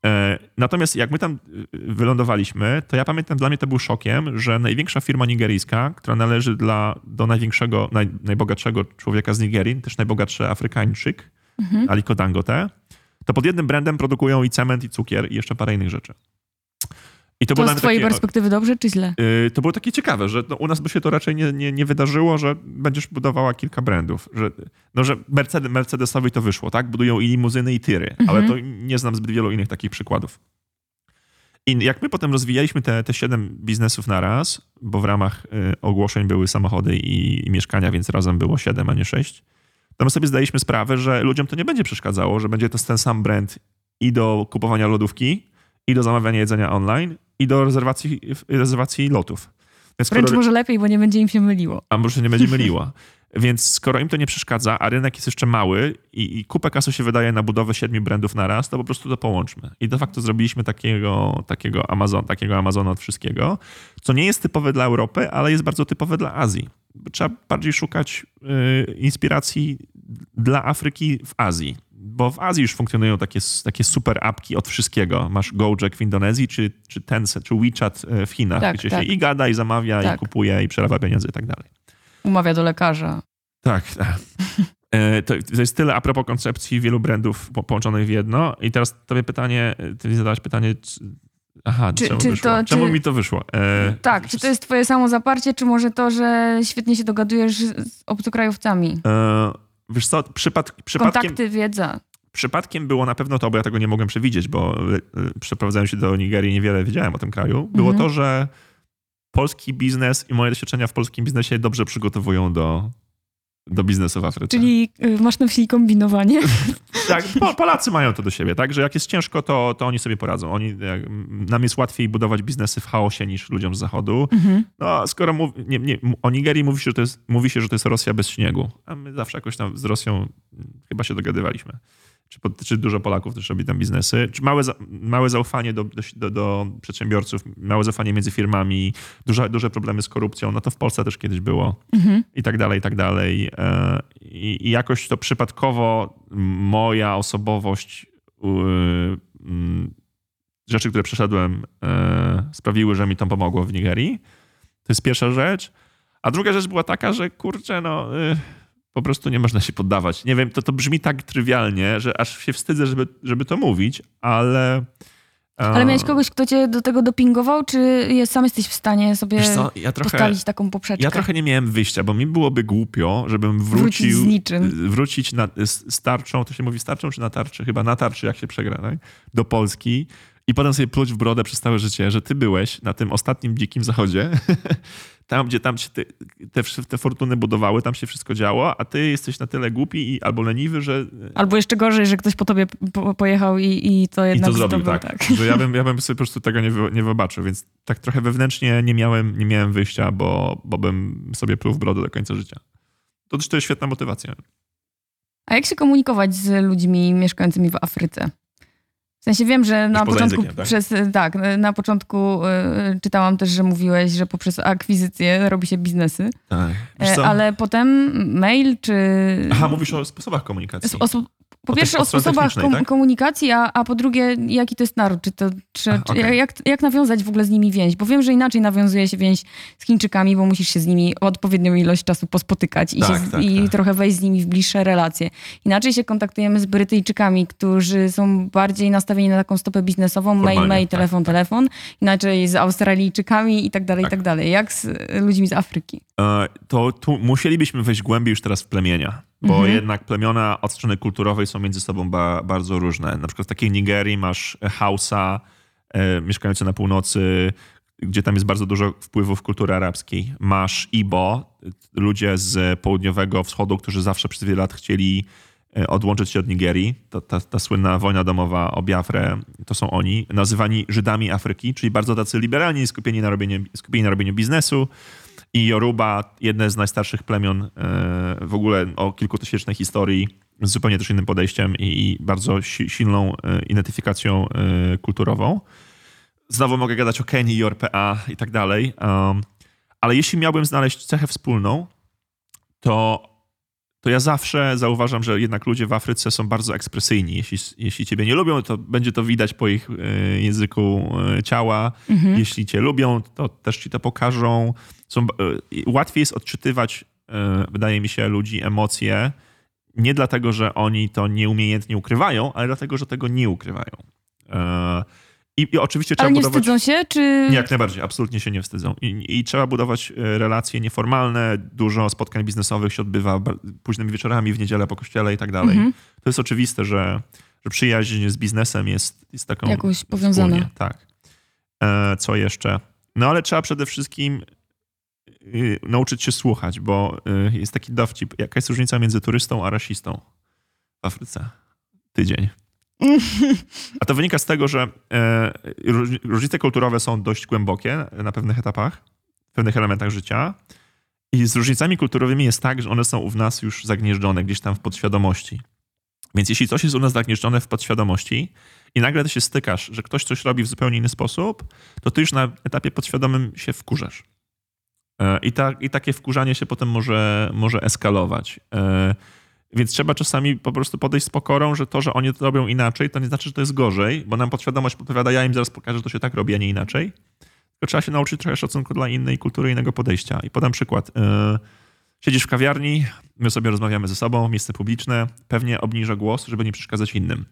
B: E, Natomiast jak my tam y, wylądowaliśmy, to ja pamiętam, dla mnie to był szokiem, że największa firma nigeryjska, która należy dla, do największego, naj, najbogatszego człowieka z Nigerii, też najbogatszy Afrykańczyk, Aliko Dangote, to pod jednym brandem produkują i cement, i cukier, i jeszcze parę innych rzeczy. I
A: To
B: było
A: z twojej
B: takie-
A: perspektywy dobrze czy źle?
B: Yy, to było takie ciekawe, że no, u nas by się to raczej nie, nie, nie wydarzyło, że będziesz budowała kilka brandów. Że, no, że Mercedes, Mercedesowi to wyszło, tak? Budują i limuzyny, i tiry, ale to nie znam zbyt wielu innych takich przykładów. I jak my potem rozwijaliśmy te, te siedem biznesów na raz, bo w ramach y, ogłoszeń były samochody i, i mieszkania, więc razem było siedem, a nie sześć, to my sobie zdaliśmy sprawę, że ludziom to nie będzie przeszkadzało, że będzie to ten sam brand i do kupowania lodówki, i do zamawiania jedzenia online, i do rezerwacji, rezerwacji lotów. Więc
A: Wręcz
B: skoro-
A: może lepiej, bo nie będzie im się myliło.
B: a może się nie będzie (laughs) myliła. Więc skoro im to nie przeszkadza, a rynek jest jeszcze mały i, i kupę kasy się wydaje na budowę siedmiu brandów na raz, to po prostu to połączmy. I de facto zrobiliśmy takiego, takiego, Amazon, takiego Amazona od wszystkiego, co nie jest typowe dla Europy, ale jest bardzo typowe dla Azji. Trzeba bardziej szukać y, inspiracji dla Afryki w Azji. Bo w Azji już funkcjonują takie, takie super apki od wszystkiego. Masz Gojek w Indonezji, czy, czy Tencent, czy WeChat y, w Chinach,
A: Tak,
B: gdzie
A: tak.
B: się i gada, i zamawia, i
A: Tak.
B: kupuje, i przelewa pieniądze i tak dalej.
A: Umawia do lekarza.
B: Tak. tak. E, To, to jest tyle a propos koncepcji wielu brandów po- połączonych w jedno. I teraz tobie pytanie, ty zadałaś pytanie, czy- aha,
A: Czy-
B: czemu
A: czy to-
B: czemu
A: czy-
B: mi to wyszło? E,
A: Tak, czy to jest twoje samo zaparcie, czy może to, że świetnie się dogadujesz z obcokrajowcami?
B: e, wiesz co, przypad, przypadkiem,
A: Kontakty, wiedza.
B: przypadkiem było na pewno to, bo ja tego nie mogłem przewidzieć, bo e, przeprowadzając się do Nigerii niewiele wiedziałem o tym kraju, było
A: Mhm.
B: to, że polski biznes i moje doświadczenia w polskim biznesie dobrze przygotowują do, do biznesu w Afryce.
A: Czyli y, masz na myśli kombinowanie? (laughs)
B: Tak, po, Polacy mają to do siebie, tak? Że jak jest ciężko, to, to oni sobie poradzą. Oni, jak, nam jest łatwiej budować biznesy w chaosie niż ludziom z zachodu.
A: Mhm.
B: No, a skoro mów, nie, nie, o Nigerii mówi się, że to jest, mówi się, że to jest Rosja bez śniegu, a my zawsze jakoś tam z Rosją chyba się dogadywaliśmy. Czy, czy dużo Polaków też robi tam biznesy, czy małe, małe zaufanie do, do, do, przedsiębiorców, małe zaufanie między firmami, duże, duże problemy z korupcją, no to w Polsce też kiedyś było mhm. i tak dalej, i tak dalej. E, I, I, jakoś to przypadkowo moja osobowość, mm, rzeczy, które przeszedłem, e, sprawiły, że mi to pomogło w Nigerii. To jest pierwsza rzecz. A druga rzecz była taka, że kurczę, no y, po prostu nie można się poddawać. Nie wiem, to, to brzmi tak trywialnie, że aż się wstydzę, żeby, żeby to mówić, ale...
A: Ale miałeś kogoś, kto cię do tego dopingował, czy sam jesteś w stanie sobie ja trochę, postawić taką poprzeczkę?
B: Ja trochę nie miałem wyjścia, bo mi byłoby głupio, żebym wrócił... Wrócić z niczym. Wrócić na, z tarczą, to się mówi starczą czy na tarczy? Chyba na tarczy, jak się przegra, tak? do Polski i potem sobie pluć w brodę przez całe życie, że ty byłeś na tym ostatnim dzikim zachodzie, (laughs) tam gdzie tam się te, te, te, fortuny budowały, tam się wszystko działo, a ty jesteś na tyle głupi i albo leniwy, że...
A: Albo jeszcze gorzej, że ktoś po tobie po, pojechał i, i to jednak
B: I to zrobił, tak. tak. Że ja bym, ja (laughs) bym sobie po prostu tego nie, wy, nie wybaczył, więc tak trochę wewnętrznie nie miałem, nie miałem wyjścia, bo, bo bym sobie pluł w brodę do końca życia. To też to jest świetna motywacja.
A: A jak się komunikować z ludźmi mieszkającymi w Afryce? W sensie wiem, że na początku językiem, tak? przez tak, na początku y, czytałam też, że mówiłeś, że poprzez akwizycję robi się biznesy. Tak. E, ale potem mail czy.
B: Aha, mówisz o sposobach komunikacji.
A: Po pierwsze o sposobach kom tak? komunikacji, a, a po drugie jaki to jest naród, czy to, czy, Ach, okay. jak, jak nawiązać w ogóle z nimi więź, bo wiem, że inaczej nawiązuje się więź z Chińczykami, bo musisz się z nimi odpowiednią ilość czasu pospotykać i, tak, się, tak, i tak. trochę wejść z nimi w bliższe relacje. Inaczej się kontaktujemy z Brytyjczykami, którzy są bardziej nastawieni na taką stopę biznesową, Formalnie, mail, mail, tak, telefon, tak. telefon, inaczej z Australijczykami i tak dalej, i tak dalej. Jak z ludźmi z Afryki?
B: E, to tu musielibyśmy wejść głębiej już teraz w plemienia bo mhm. jednak plemiona od strony kulturowej są między sobą ba bardzo różne. Na przykład w takiej Nigerii masz Hausa, e, mieszkające na północy, gdzie tam jest bardzo dużo wpływów kultury arabskiej. Masz Ibo, ludzie z południowego wschodu, którzy zawsze przez wiele lat chcieli e, odłączyć się od Nigerii. To, ta, ta słynna wojna domowa o Biafrę, to są oni, nazywani Żydami Afryki, czyli bardzo tacy liberalni, skupieni na robieniu, skupieni na robieniu biznesu i Yoruba, jedne z najstarszych plemion e, w ogóle o kilkutysięcznej historii, z zupełnie też innym podejściem i bardzo silną e, identyfikacją e, kulturową. Znowu mogę gadać o Kenii, RPA i tak dalej. Ale jeśli miałbym znaleźć cechę wspólną, to, to ja zawsze zauważam, że jednak ludzie w Afryce są bardzo ekspresyjni. Jeśli, jeśli ciebie nie lubią, to będzie to widać po ich języku ciała. Mhm. Jeśli cię lubią, to też ci to pokażą są, e, łatwiej jest odczytywać, e, wydaje mi się, ludzi emocje, nie dlatego, że oni to nieumiejętnie ukrywają, ale dlatego, że tego nie ukrywają. E, I, i oczywiście trzeba
A: ale nie
B: budować...
A: wstydzą się, czy...
B: Nie, jak najbardziej, absolutnie się nie wstydzą. I, I, trzeba budować relacje nieformalne, dużo spotkań biznesowych się odbywa późnymi wieczorami, w niedzielę po kościele i tak dalej. Mhm. To jest oczywiste, że, że przyjaźń z biznesem jest, jest taką...
A: Jakoś powiązana.
B: Wspólnie. Tak. Co jeszcze? No ale trzeba przede wszystkim Y, nauczyć się słuchać, bo y, jest taki dowcip. Jaka jest różnica między turystą a rasistą w Afryce? Tydzień. A to wynika z tego, że e, różnice kulturowe są dość głębokie na pewnych etapach, w pewnych elementach życia. I z różnicami kulturowymi jest tak, że one są w nas już zagnieżdżone gdzieś tam w podświadomości. Więc jeśli coś jest u nas zagnieżdżone w podświadomości i nagle ty się stykasz, że ktoś coś robi w zupełnie inny sposób, to ty już na etapie podświadomym się wkurzasz. E, I, ta, I takie wkurzanie się potem może, może eskalować. E, więc trzeba czasami po prostu podejść z pokorą, że to, że oni to robią inaczej, to nie znaczy, że to jest gorzej, bo nam podświadomość podpowiada, ja im zaraz pokażę, że to się tak robi, a nie inaczej. Tylko trzeba się nauczyć trochę szacunku dla innej kultury, innego podejścia. I podam przykład. E, siedzisz w kawiarni, my sobie rozmawiamy ze sobą, miejsce publiczne, pewnie obniża głos, żeby nie przeszkadzać innym.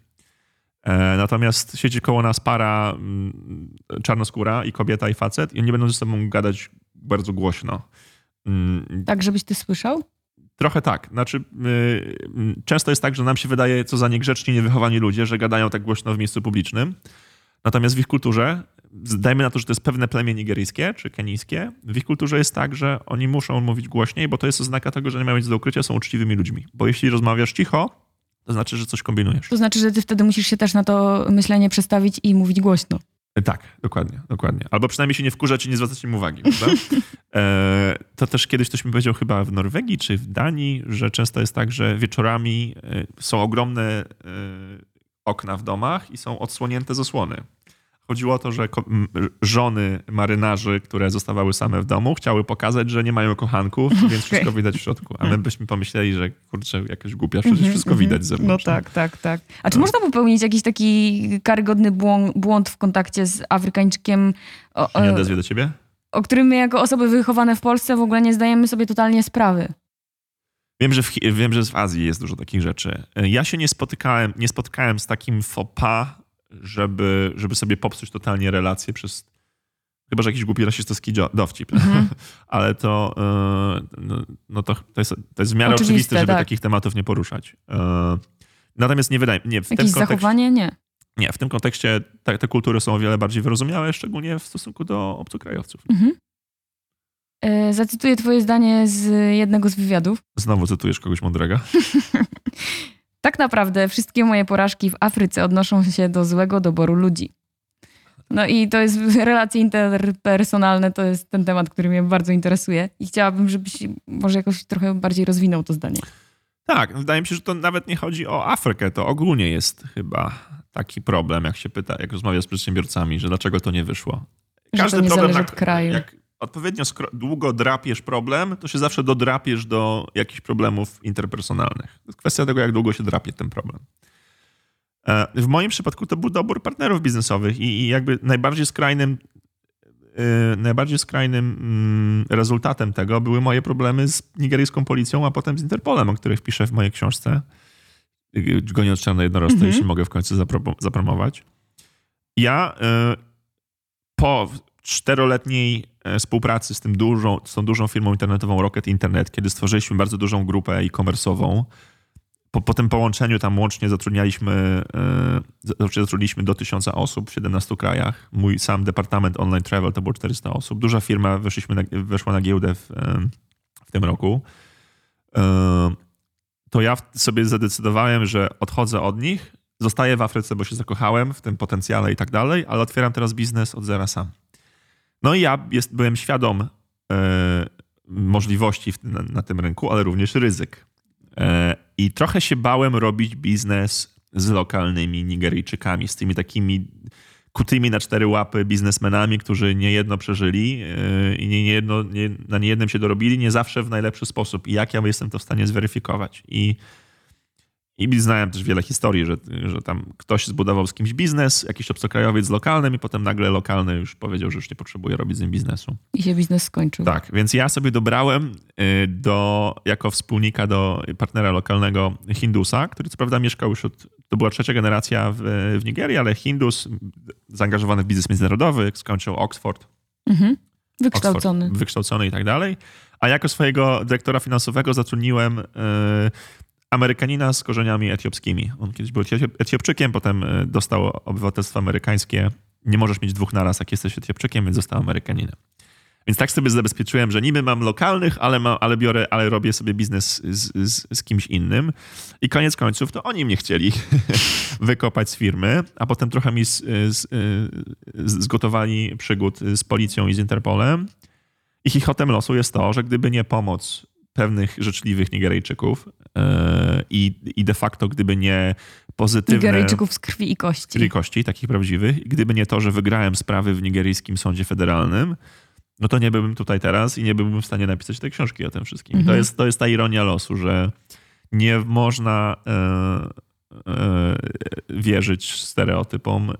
B: Natomiast siedzi koło nas para mm, czarnoskóra i kobieta i facet i oni będą ze sobą gadać bardzo głośno.
A: Mm, tak, żebyś ty słyszał?
B: Trochę tak. Znaczy, yy, często jest tak, że nam się wydaje, co za niegrzeczni, niewychowani ludzie, że gadają tak głośno w miejscu publicznym. Natomiast w ich kulturze, dajmy na to, że to jest pewne plemię nigeryjskie czy kenijskie, w ich kulturze jest tak, że oni muszą mówić głośniej, bo to jest oznaka tego, że nie mają nic do ukrycia, są uczciwymi ludźmi. Bo jeśli rozmawiasz cicho, to znaczy, że coś kombinujesz.
A: To znaczy, że ty wtedy musisz się też na to myślenie przestawić i mówić głośno.
B: Tak, dokładnie, dokładnie. Albo przynajmniej się nie wkurzać i nie zwracać im uwagi. (laughs) e, to też kiedyś ktoś mi powiedział chyba w Norwegii czy w Danii, że często jest tak, że wieczorami e, są ogromne e, okna w domach i są odsłonięte zasłony. Chodziło o to, że żony marynarzy, które zostawały same w domu, chciały pokazać, że nie mają kochanków, (laughs) więc wszystko widać w środku. A my byśmy pomyśleli, że kurczę, jakaś głupia, przecież mhm, wszystko mhm. widać z zewnątrz.
A: No tak, tak, tak. A czy no. można popełnić jakiś taki karygodny błąd w kontakcie z Afrykańczykiem?
B: O, nie odezwie do ciebie?
A: O którym my jako osoby wychowane w Polsce w ogóle nie zdajemy sobie totalnie sprawy.
B: Wiem, że w, wiem, że w Azji jest dużo takich rzeczy. Ja się nie spotykałem, nie spotkałem z takim faux pas, żeby, żeby sobie popsuć totalnie relacje przez. Chyba, że jakiś głupi rasistowski dowcip. Mm-hmm. (laughs) Ale to, e, no, no to, to, jest, to jest w miarę oczywiste, oczywiste żeby tak. takich tematów nie poruszać. E, natomiast nie wydaje nie, w
A: Jakieś zachowanie? Nie.
B: Nie, w tym kontekście te, te, kultury są o wiele bardziej wyrozumiałe, szczególnie w stosunku do obcokrajowców. Mm-hmm.
A: Zacytuję twoje zdanie z jednego z wywiadów.
B: Znowu cytujesz kogoś mądrego. (laughs)
A: Tak naprawdę wszystkie moje porażki w Afryce odnoszą się do złego doboru ludzi. No i to jest (laughs) relacje interpersonalne, to jest ten temat, który mnie bardzo interesuje i chciałabym, żebyś może jakoś trochę bardziej rozwinął to zdanie.
B: Tak, wydaje mi się, że to nawet nie chodzi o Afrykę, to ogólnie jest chyba taki problem, jak się pyta, jak rozmawia z przedsiębiorcami, że dlaczego to nie wyszło.
A: Każdy że to nie problem, zależy od kraju.
B: Jak odpowiednio długo drapiesz problem, to się zawsze dodrapiesz do jakichś problemów interpersonalnych. To jest kwestia tego, jak długo się drapie ten problem. E, w moim przypadku to był dobór partnerów biznesowych i, i jakby najbardziej skrajnym, yy, najbardziej skrajnym yy, rezultatem tego były moje problemy z nigeryjską policją, a potem z Interpolem, o których piszę w mojej książce. Goniąc czarne jednorożce, mm -hmm. jeśli mogę w końcu zapromować. Ja yy, po czteroletniej e, współpracy z, tym dużą, z tą dużą firmą internetową Rocket Internet, kiedy stworzyliśmy bardzo dużą grupę e-commerce'ową. Po, po tym połączeniu tam łącznie zatrudnialiśmy, e, zatrudniliśmy do tysiąca osób w 17 krajach. Mój sam departament online travel to było 400 osób. Duża firma weszliśmy na, weszła na giełdę w, e, w tym roku. To ja sobie zadecydowałem, że odchodzę od nich, zostaję w Afryce, bo się zakochałem w tym potencjale i tak dalej, ale otwieram teraz biznes od zera sam. No i ja jest, byłem świadom e, możliwości w, na, na, tym rynku, ale również ryzyk. E, I trochę się bałem robić biznes z lokalnymi Nigeryjczykami, z tymi takimi kutymi na cztery łapy biznesmenami, którzy niejedno przeżyli e, i nie, niejedno, nie, na niejednym się dorobili, nie zawsze w najlepszy sposób. I jak ja jestem to w stanie zweryfikować. I i znałem też wiele historii, że, że tam ktoś zbudował z kimś biznes, jakiś obcokrajowiec z lokalnym i potem nagle lokalny już powiedział, że już nie potrzebuje robić z nim biznesu.
A: I się biznes skończył.
B: Tak, więc ja sobie dobrałem y, do, jako wspólnika do partnera lokalnego Hindusa, który co prawda mieszkał już od, to była trzecia generacja w, w Nigerii, ale Hindus zaangażowany w biznes międzynarodowy, skończył Oxford.
A: Mhm. Wykształcony.
B: Oxford, wykształcony i tak dalej. A jako swojego dyrektora finansowego zatrudniłem y, Amerykanina z korzeniami etiopskimi. On kiedyś był Etiopczykiem, potem e, dostał obywatelstwo amerykańskie. Nie możesz mieć dwóch naraz, jak jesteś Etiopczykiem, więc został Amerykaninem. Więc tak sobie zabezpieczyłem, że niby mam lokalnych, ale, mam, ale biorę, ale robię sobie biznes z, z, z kimś innym. I koniec końców to oni mnie chcieli (laughs) wykopać z firmy, a potem trochę mi z, z, zgotowali przygód z policją i z Interpolem. I chichotem losu jest to, że gdyby nie pomoc pewnych życzliwych Nigeryjczyków e, i, i de facto gdyby nie pozytywne...
A: Nigeryjczyków z krwi i kości.
B: Krwi i kości, takich prawdziwych. Gdyby nie to, że wygrałem sprawy w nigeryjskim sądzie federalnym, no to nie byłbym tutaj teraz i nie byłbym w stanie napisać tej książki o tym wszystkim. Mhm. To, jest, to jest ta ironia losu, że nie można e, e, wierzyć stereotypom e,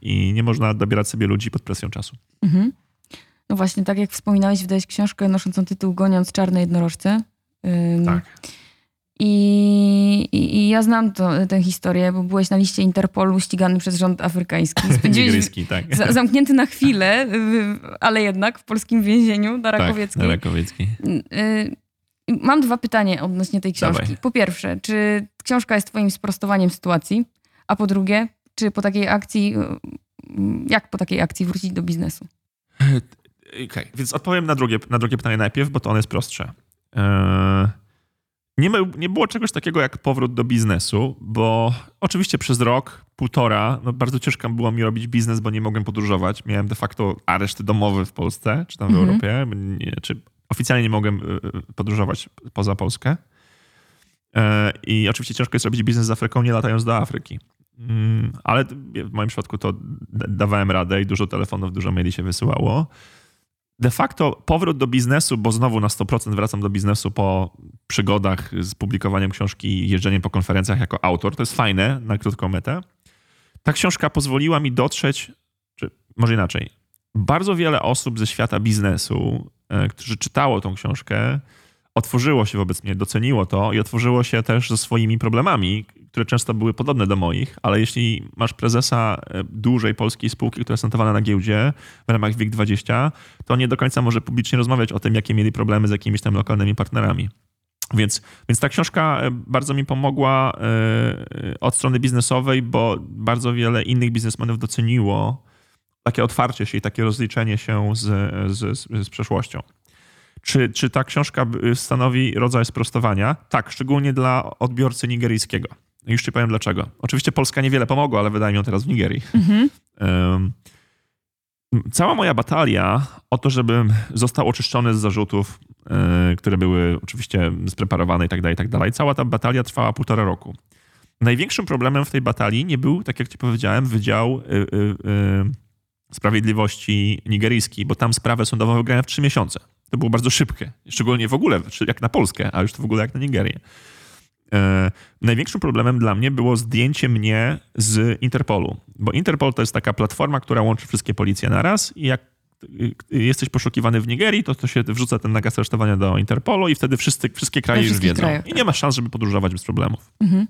B: i nie można dobierać sobie ludzi pod presją czasu. Mhm.
A: No właśnie, tak jak wspominałeś, wydałeś książkę noszącą tytuł Goniąc czarne jednorożce.
B: Tak.
A: I, i, I, ja znam to, tę historię, bo byłeś na liście Interpolu ścigany przez rząd afrykański. (laughs)
B: Nigeryjski, tak.
A: Za, zamknięty na chwilę, ale jednak w polskim więzieniu na Rakowieckiej.
B: Tak, na Rakowieckiej.
A: Y, mam dwa pytania odnośnie tej książki. Dawaj. Po pierwsze, czy książka jest twoim sprostowaniem sytuacji? A po drugie, czy po takiej akcji, jak po takiej akcji wrócić do biznesu?
B: Okay, więc odpowiem na drugie, na drugie pytanie najpierw, bo to ono jest prostsze. Eee, nie, nie było czegoś takiego jak powrót do biznesu, bo oczywiście przez rok, półtora, no bardzo ciężko było mi robić biznes, bo nie mogłem podróżować. Miałem de facto areszt domowy w Polsce, czy tam w mhm. Europie. Nie, czy oficjalnie nie mogłem y, podróżować poza Polskę. E, I oczywiście ciężko jest robić biznes z Afryką, nie latając do Afryki. Mm, ale w moim przypadku to dawałem radę i dużo telefonów, dużo maili się wysyłało. De facto powrót do biznesu, bo znowu na 100% wracam do biznesu po przygodach z publikowaniem książki i jeżdżeniem po konferencjach jako autor. To jest fajne na krótką metę. Ta książka pozwoliła mi dotrzeć, czy może inaczej, bardzo wiele osób ze świata biznesu, e, którzy czytało tą książkę, otworzyło się wobec mnie, doceniło to i otworzyło się też ze swoimi problemami, które często były podobne do moich, ale jeśli masz prezesa e, dużej polskiej spółki, która jest notowana na giełdzie w ramach WIG20, to nie do końca może publicznie rozmawiać o tym, jakie mieli problemy z jakimiś tam lokalnymi partnerami. Więc, więc ta książka e, bardzo mi pomogła e, od strony biznesowej, bo bardzo wiele innych biznesmenów doceniło takie otwarcie się i takie rozliczenie się z, z, z przeszłością. Czy, czy ta książka stanowi rodzaj sprostowania? Tak, szczególnie dla odbiorcy nigeryjskiego. Już ci powiem dlaczego. Oczywiście Polska niewiele pomogła, ale wydaje mi ją teraz w Nigerii. Mhm. Um, cała moja batalia o to, żebym został oczyszczony z zarzutów, yy, które były oczywiście spreparowane i tak dalej, i tak dalej. Cała ta batalia trwała półtora roku. Największym problemem w tej batalii nie był, tak jak ci powiedziałem, Wydział yy, yy, Sprawiedliwości Nigeryjski, bo tam sprawę sądową wygrałem w trzy miesiące. To było bardzo szybkie, szczególnie w ogóle, jak na Polskę, a już to w ogóle jak na Nigerię. E, największym problemem dla mnie było zdjęcie mnie z Interpolu, bo Interpol to jest taka platforma, która łączy wszystkie policje naraz i jak jesteś poszukiwany w Nigerii, to, to się wrzuca ten nakaz aresztowania do Interpolu i wtedy wszyscy, wszystkie kraje już wiedzą. Krajach, I nie ma szans, żeby podróżować bez problemów. Mhm.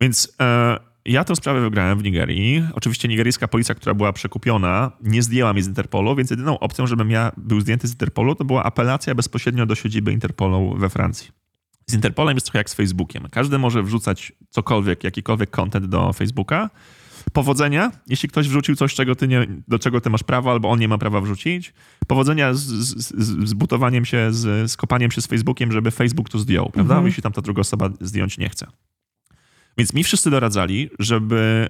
B: Więc e, ja tę sprawę wygrałem w Nigerii. Oczywiście nigeryjska policja, która była przekupiona, nie zdjęła mnie z Interpolu, więc jedyną opcją, żebym ja był zdjęty z Interpolu, to była apelacja bezpośrednio do siedziby Interpolu we Francji. Z Interpolem jest trochę jak z Facebookiem. Każdy może wrzucać cokolwiek, jakikolwiek content do Facebooka. Powodzenia, jeśli ktoś wrzucił coś, czego ty nie, do czego ty masz prawo, albo on nie ma prawa wrzucić. Powodzenia z, z, z butowaniem się, z, z kopaniem się z Facebookiem, żeby Facebook to zdjął, prawda? Mhm. Jeśli tam ta druga osoba zdjąć nie chce. Więc mi wszyscy doradzali, żeby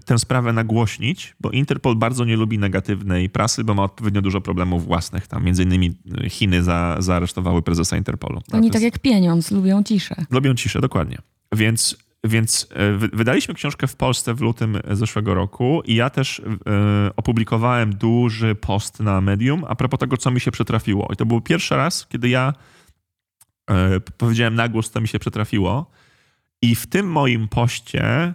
B: y, tę sprawę nagłośnić, bo Interpol bardzo nie lubi negatywnej prasy, bo ma odpowiednio dużo problemów własnych. Tam między innymi y, Chiny za, zaaresztowały prezesa Interpolu.
A: Oni tak jak pieniądz, lubią ciszę.
B: Lubią ciszę, dokładnie. Więc, więc y, wydaliśmy książkę w Polsce w lutym zeszłego roku i ja też opublikowałem duży post na Medium a propos tego, co mi się przetrafiło. I to był pierwszy raz, kiedy ja powiedziałem na głos, co mi się przetrafiło i w tym moim poście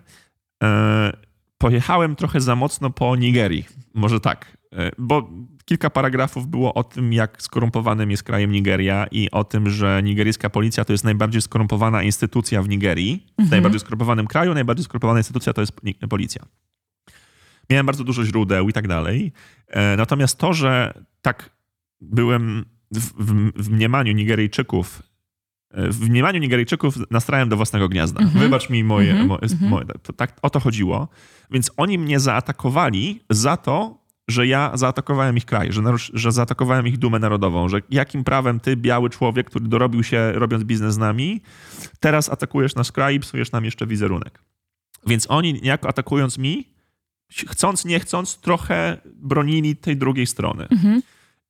B: e, pojechałem trochę za mocno po Nigerii. Może tak, e, bo kilka paragrafów było o tym, jak skorumpowanym jest krajem Nigeria i o tym, że nigeryjska policja to jest najbardziej skorumpowana instytucja w Nigerii. W mhm. najbardziej skorumpowanym kraju najbardziej skorumpowana instytucja to jest policja. Miałem bardzo dużo źródeł i tak dalej. E, natomiast to, że tak byłem w, w, w mniemaniu Nigeryjczyków w mniemaniu Nigeryjczyków nastrałem do własnego gniazda. Mm -hmm. Wybacz mi moje, mm -hmm. moje to, tak o to chodziło. Więc oni mnie zaatakowali za to, że ja zaatakowałem ich kraj, że, że zaatakowałem ich dumę narodową, że jakim prawem ty, biały człowiek, który dorobił się robiąc biznes z nami, teraz atakujesz nasz kraj i psujesz nam jeszcze wizerunek. Więc oni niejako atakując mi, chcąc, nie chcąc, trochę bronili tej drugiej strony. Mm -hmm.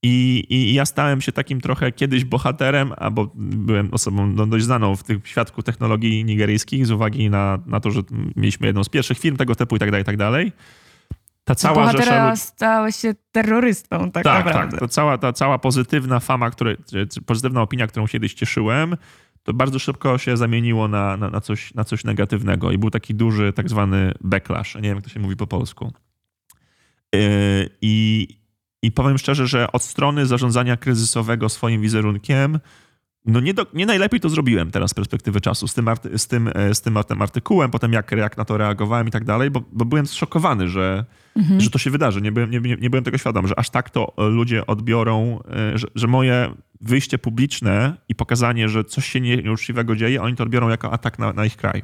B: I, I, ja stałem się takim trochę kiedyś bohaterem, albo byłem osobą no, dość znaną w tym świadku technologii nigeryjskich z uwagi na, na to, że mieliśmy jedną z pierwszych firm tego typu i tak dalej, i tak dalej.
A: Ta cała bohatera rzesza... stałeś się terrorystą, tak, tak naprawdę.
B: Tak, to cała, ta cała pozytywna fama, które, pozytywna opinia, którą kiedyś cieszyłem, to bardzo szybko się zamieniło na, na, na, coś, na coś negatywnego i był taki duży tak zwany backlash. Nie wiem, jak to się mówi po polsku. Yy, I, i powiem szczerze, że od strony zarządzania kryzysowego swoim wizerunkiem, no nie, do, nie najlepiej to zrobiłem teraz z perspektywy czasu, z tym, arty, z, tym, e, z tym, tym artykułem, potem jak, jak na to reagowałem i tak dalej, bo, bo byłem zszokowany, że, mhm. że to się wydarzy. Nie byłem, nie, nie byłem tego świadom, że aż tak to ludzie odbiorą, e, że, że moje wyjście publiczne i pokazanie, że coś się nieuczciwego dzieje, oni to odbiorą jako atak na, na ich kraj.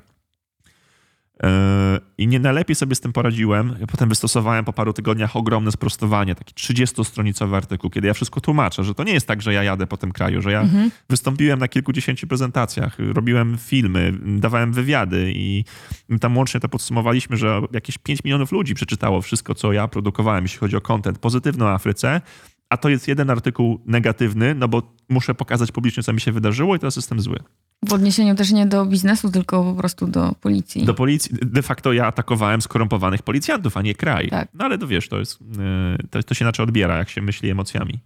B: E, I nie najlepiej sobie z tym poradziłem. Ja potem wystosowałem po paru tygodniach ogromne sprostowanie, taki 30-stronicowy artykuł, kiedy ja wszystko tłumaczę, że to nie jest tak, że ja jadę po tym kraju, że ja mhm. wystąpiłem na kilkudziesięciu prezentacjach, robiłem filmy, dawałem wywiady i tam łącznie to podsumowaliśmy, że jakieś 5 milionów ludzi przeczytało wszystko, co ja produkowałem, jeśli chodzi o content pozytywny o Afryce, a to jest jeden artykuł negatywny, no bo muszę pokazać publicznie, co mi się wydarzyło i teraz jestem zły.
A: W odniesieniu też nie do biznesu, tylko po prostu do policji.
B: Do policji. De facto ja atakowałem skorumpowanych policjantów, a nie kraj. Tak. No ale to wiesz, to, jest, e, to, to się inaczej odbiera, jak się myśli emocjami.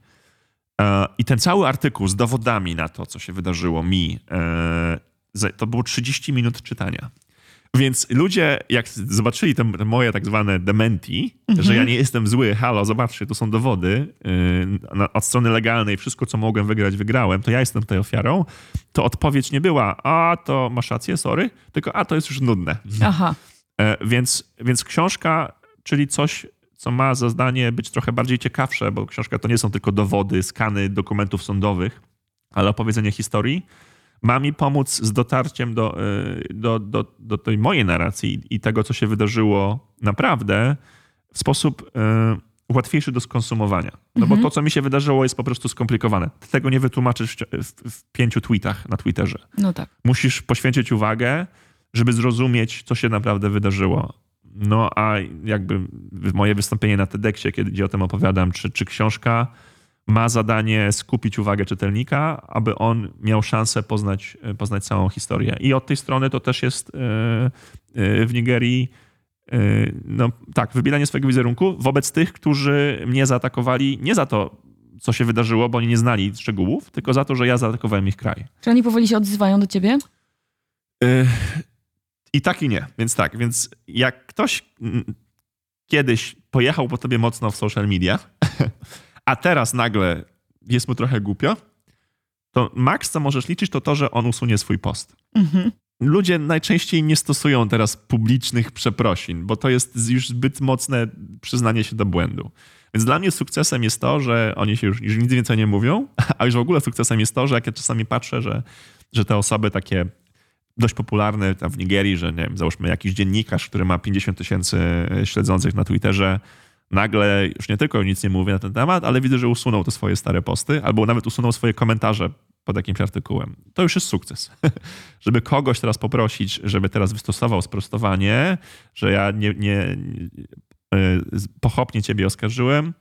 B: E, I ten cały artykuł z dowodami na to, co się wydarzyło mi, e, to było 30 minut czytania. Więc ludzie, jak zobaczyli te, moje tak zwane dementi, mhm. że ja nie jestem zły, halo, zobaczcie, to są dowody yy, od strony legalnej, wszystko, co mogłem wygrać, wygrałem, to ja jestem tutaj ofiarą, to odpowiedź nie była, a to masz rację, sorry, tylko a to jest już nudne.
A: Aha.
B: Yy, więc, więc książka, czyli coś, co ma za zdanie być trochę bardziej ciekawsze, bo książka to nie są tylko dowody, skany dokumentów sądowych, ale opowiedzenie historii ma mi pomóc z dotarciem do, y, do, do, do tej mojej narracji i tego, co się wydarzyło naprawdę w sposób y, łatwiejszy do skonsumowania. No mhm. bo to, co mi się wydarzyło, jest po prostu skomplikowane. Ty tego nie wytłumaczysz w, w pięciu tweetach na Twitterze.
A: No tak.
B: Musisz poświęcić uwagę, żeby zrozumieć, co się naprawdę wydarzyło. No a jakby moje wystąpienie na TEDxie, kiedy o tym opowiadam, czy, czy książka ma zadanie skupić uwagę czytelnika, aby on miał szansę poznać, poznać całą historię. I od tej strony to też jest e, e, w Nigerii e, no tak, wybielanie swojego wizerunku wobec tych, którzy mnie zaatakowali nie za to, co się wydarzyło, bo oni nie znali szczegółów, tylko za to, że ja zaatakowałem ich kraj.
A: Czy oni powoli się odzywają do ciebie?
B: I tak i nie. Więc tak, więc jak ktoś kiedyś pojechał po tobie mocno w social media, (laughs) a teraz nagle jest mu trochę głupio, to maks, co możesz liczyć, to to, że on usunie swój post. Mhm. Ludzie najczęściej nie stosują teraz publicznych przeprosin, bo to jest już zbyt mocne przyznanie się do błędu. Więc dla mnie sukcesem jest to, że oni się już, już nic więcej nie mówią, a już w ogóle sukcesem jest to, że jak ja czasami patrzę, że, że te osoby takie dość popularne w Nigerii, że nie wiem, załóżmy jakiś dziennikarz, który ma 50 tysięcy śledzących na Twitterze, nagle już nie tylko nic nie mówię na ten temat, ale widzę, że usunął te swoje stare posty, albo nawet usunął swoje komentarze pod jakimś artykułem. To już jest sukces. (laughs) żeby kogoś teraz poprosić, żeby teraz wystosował sprostowanie, że ja nie, nie, nie pochopnie ciebie oskarżyłem,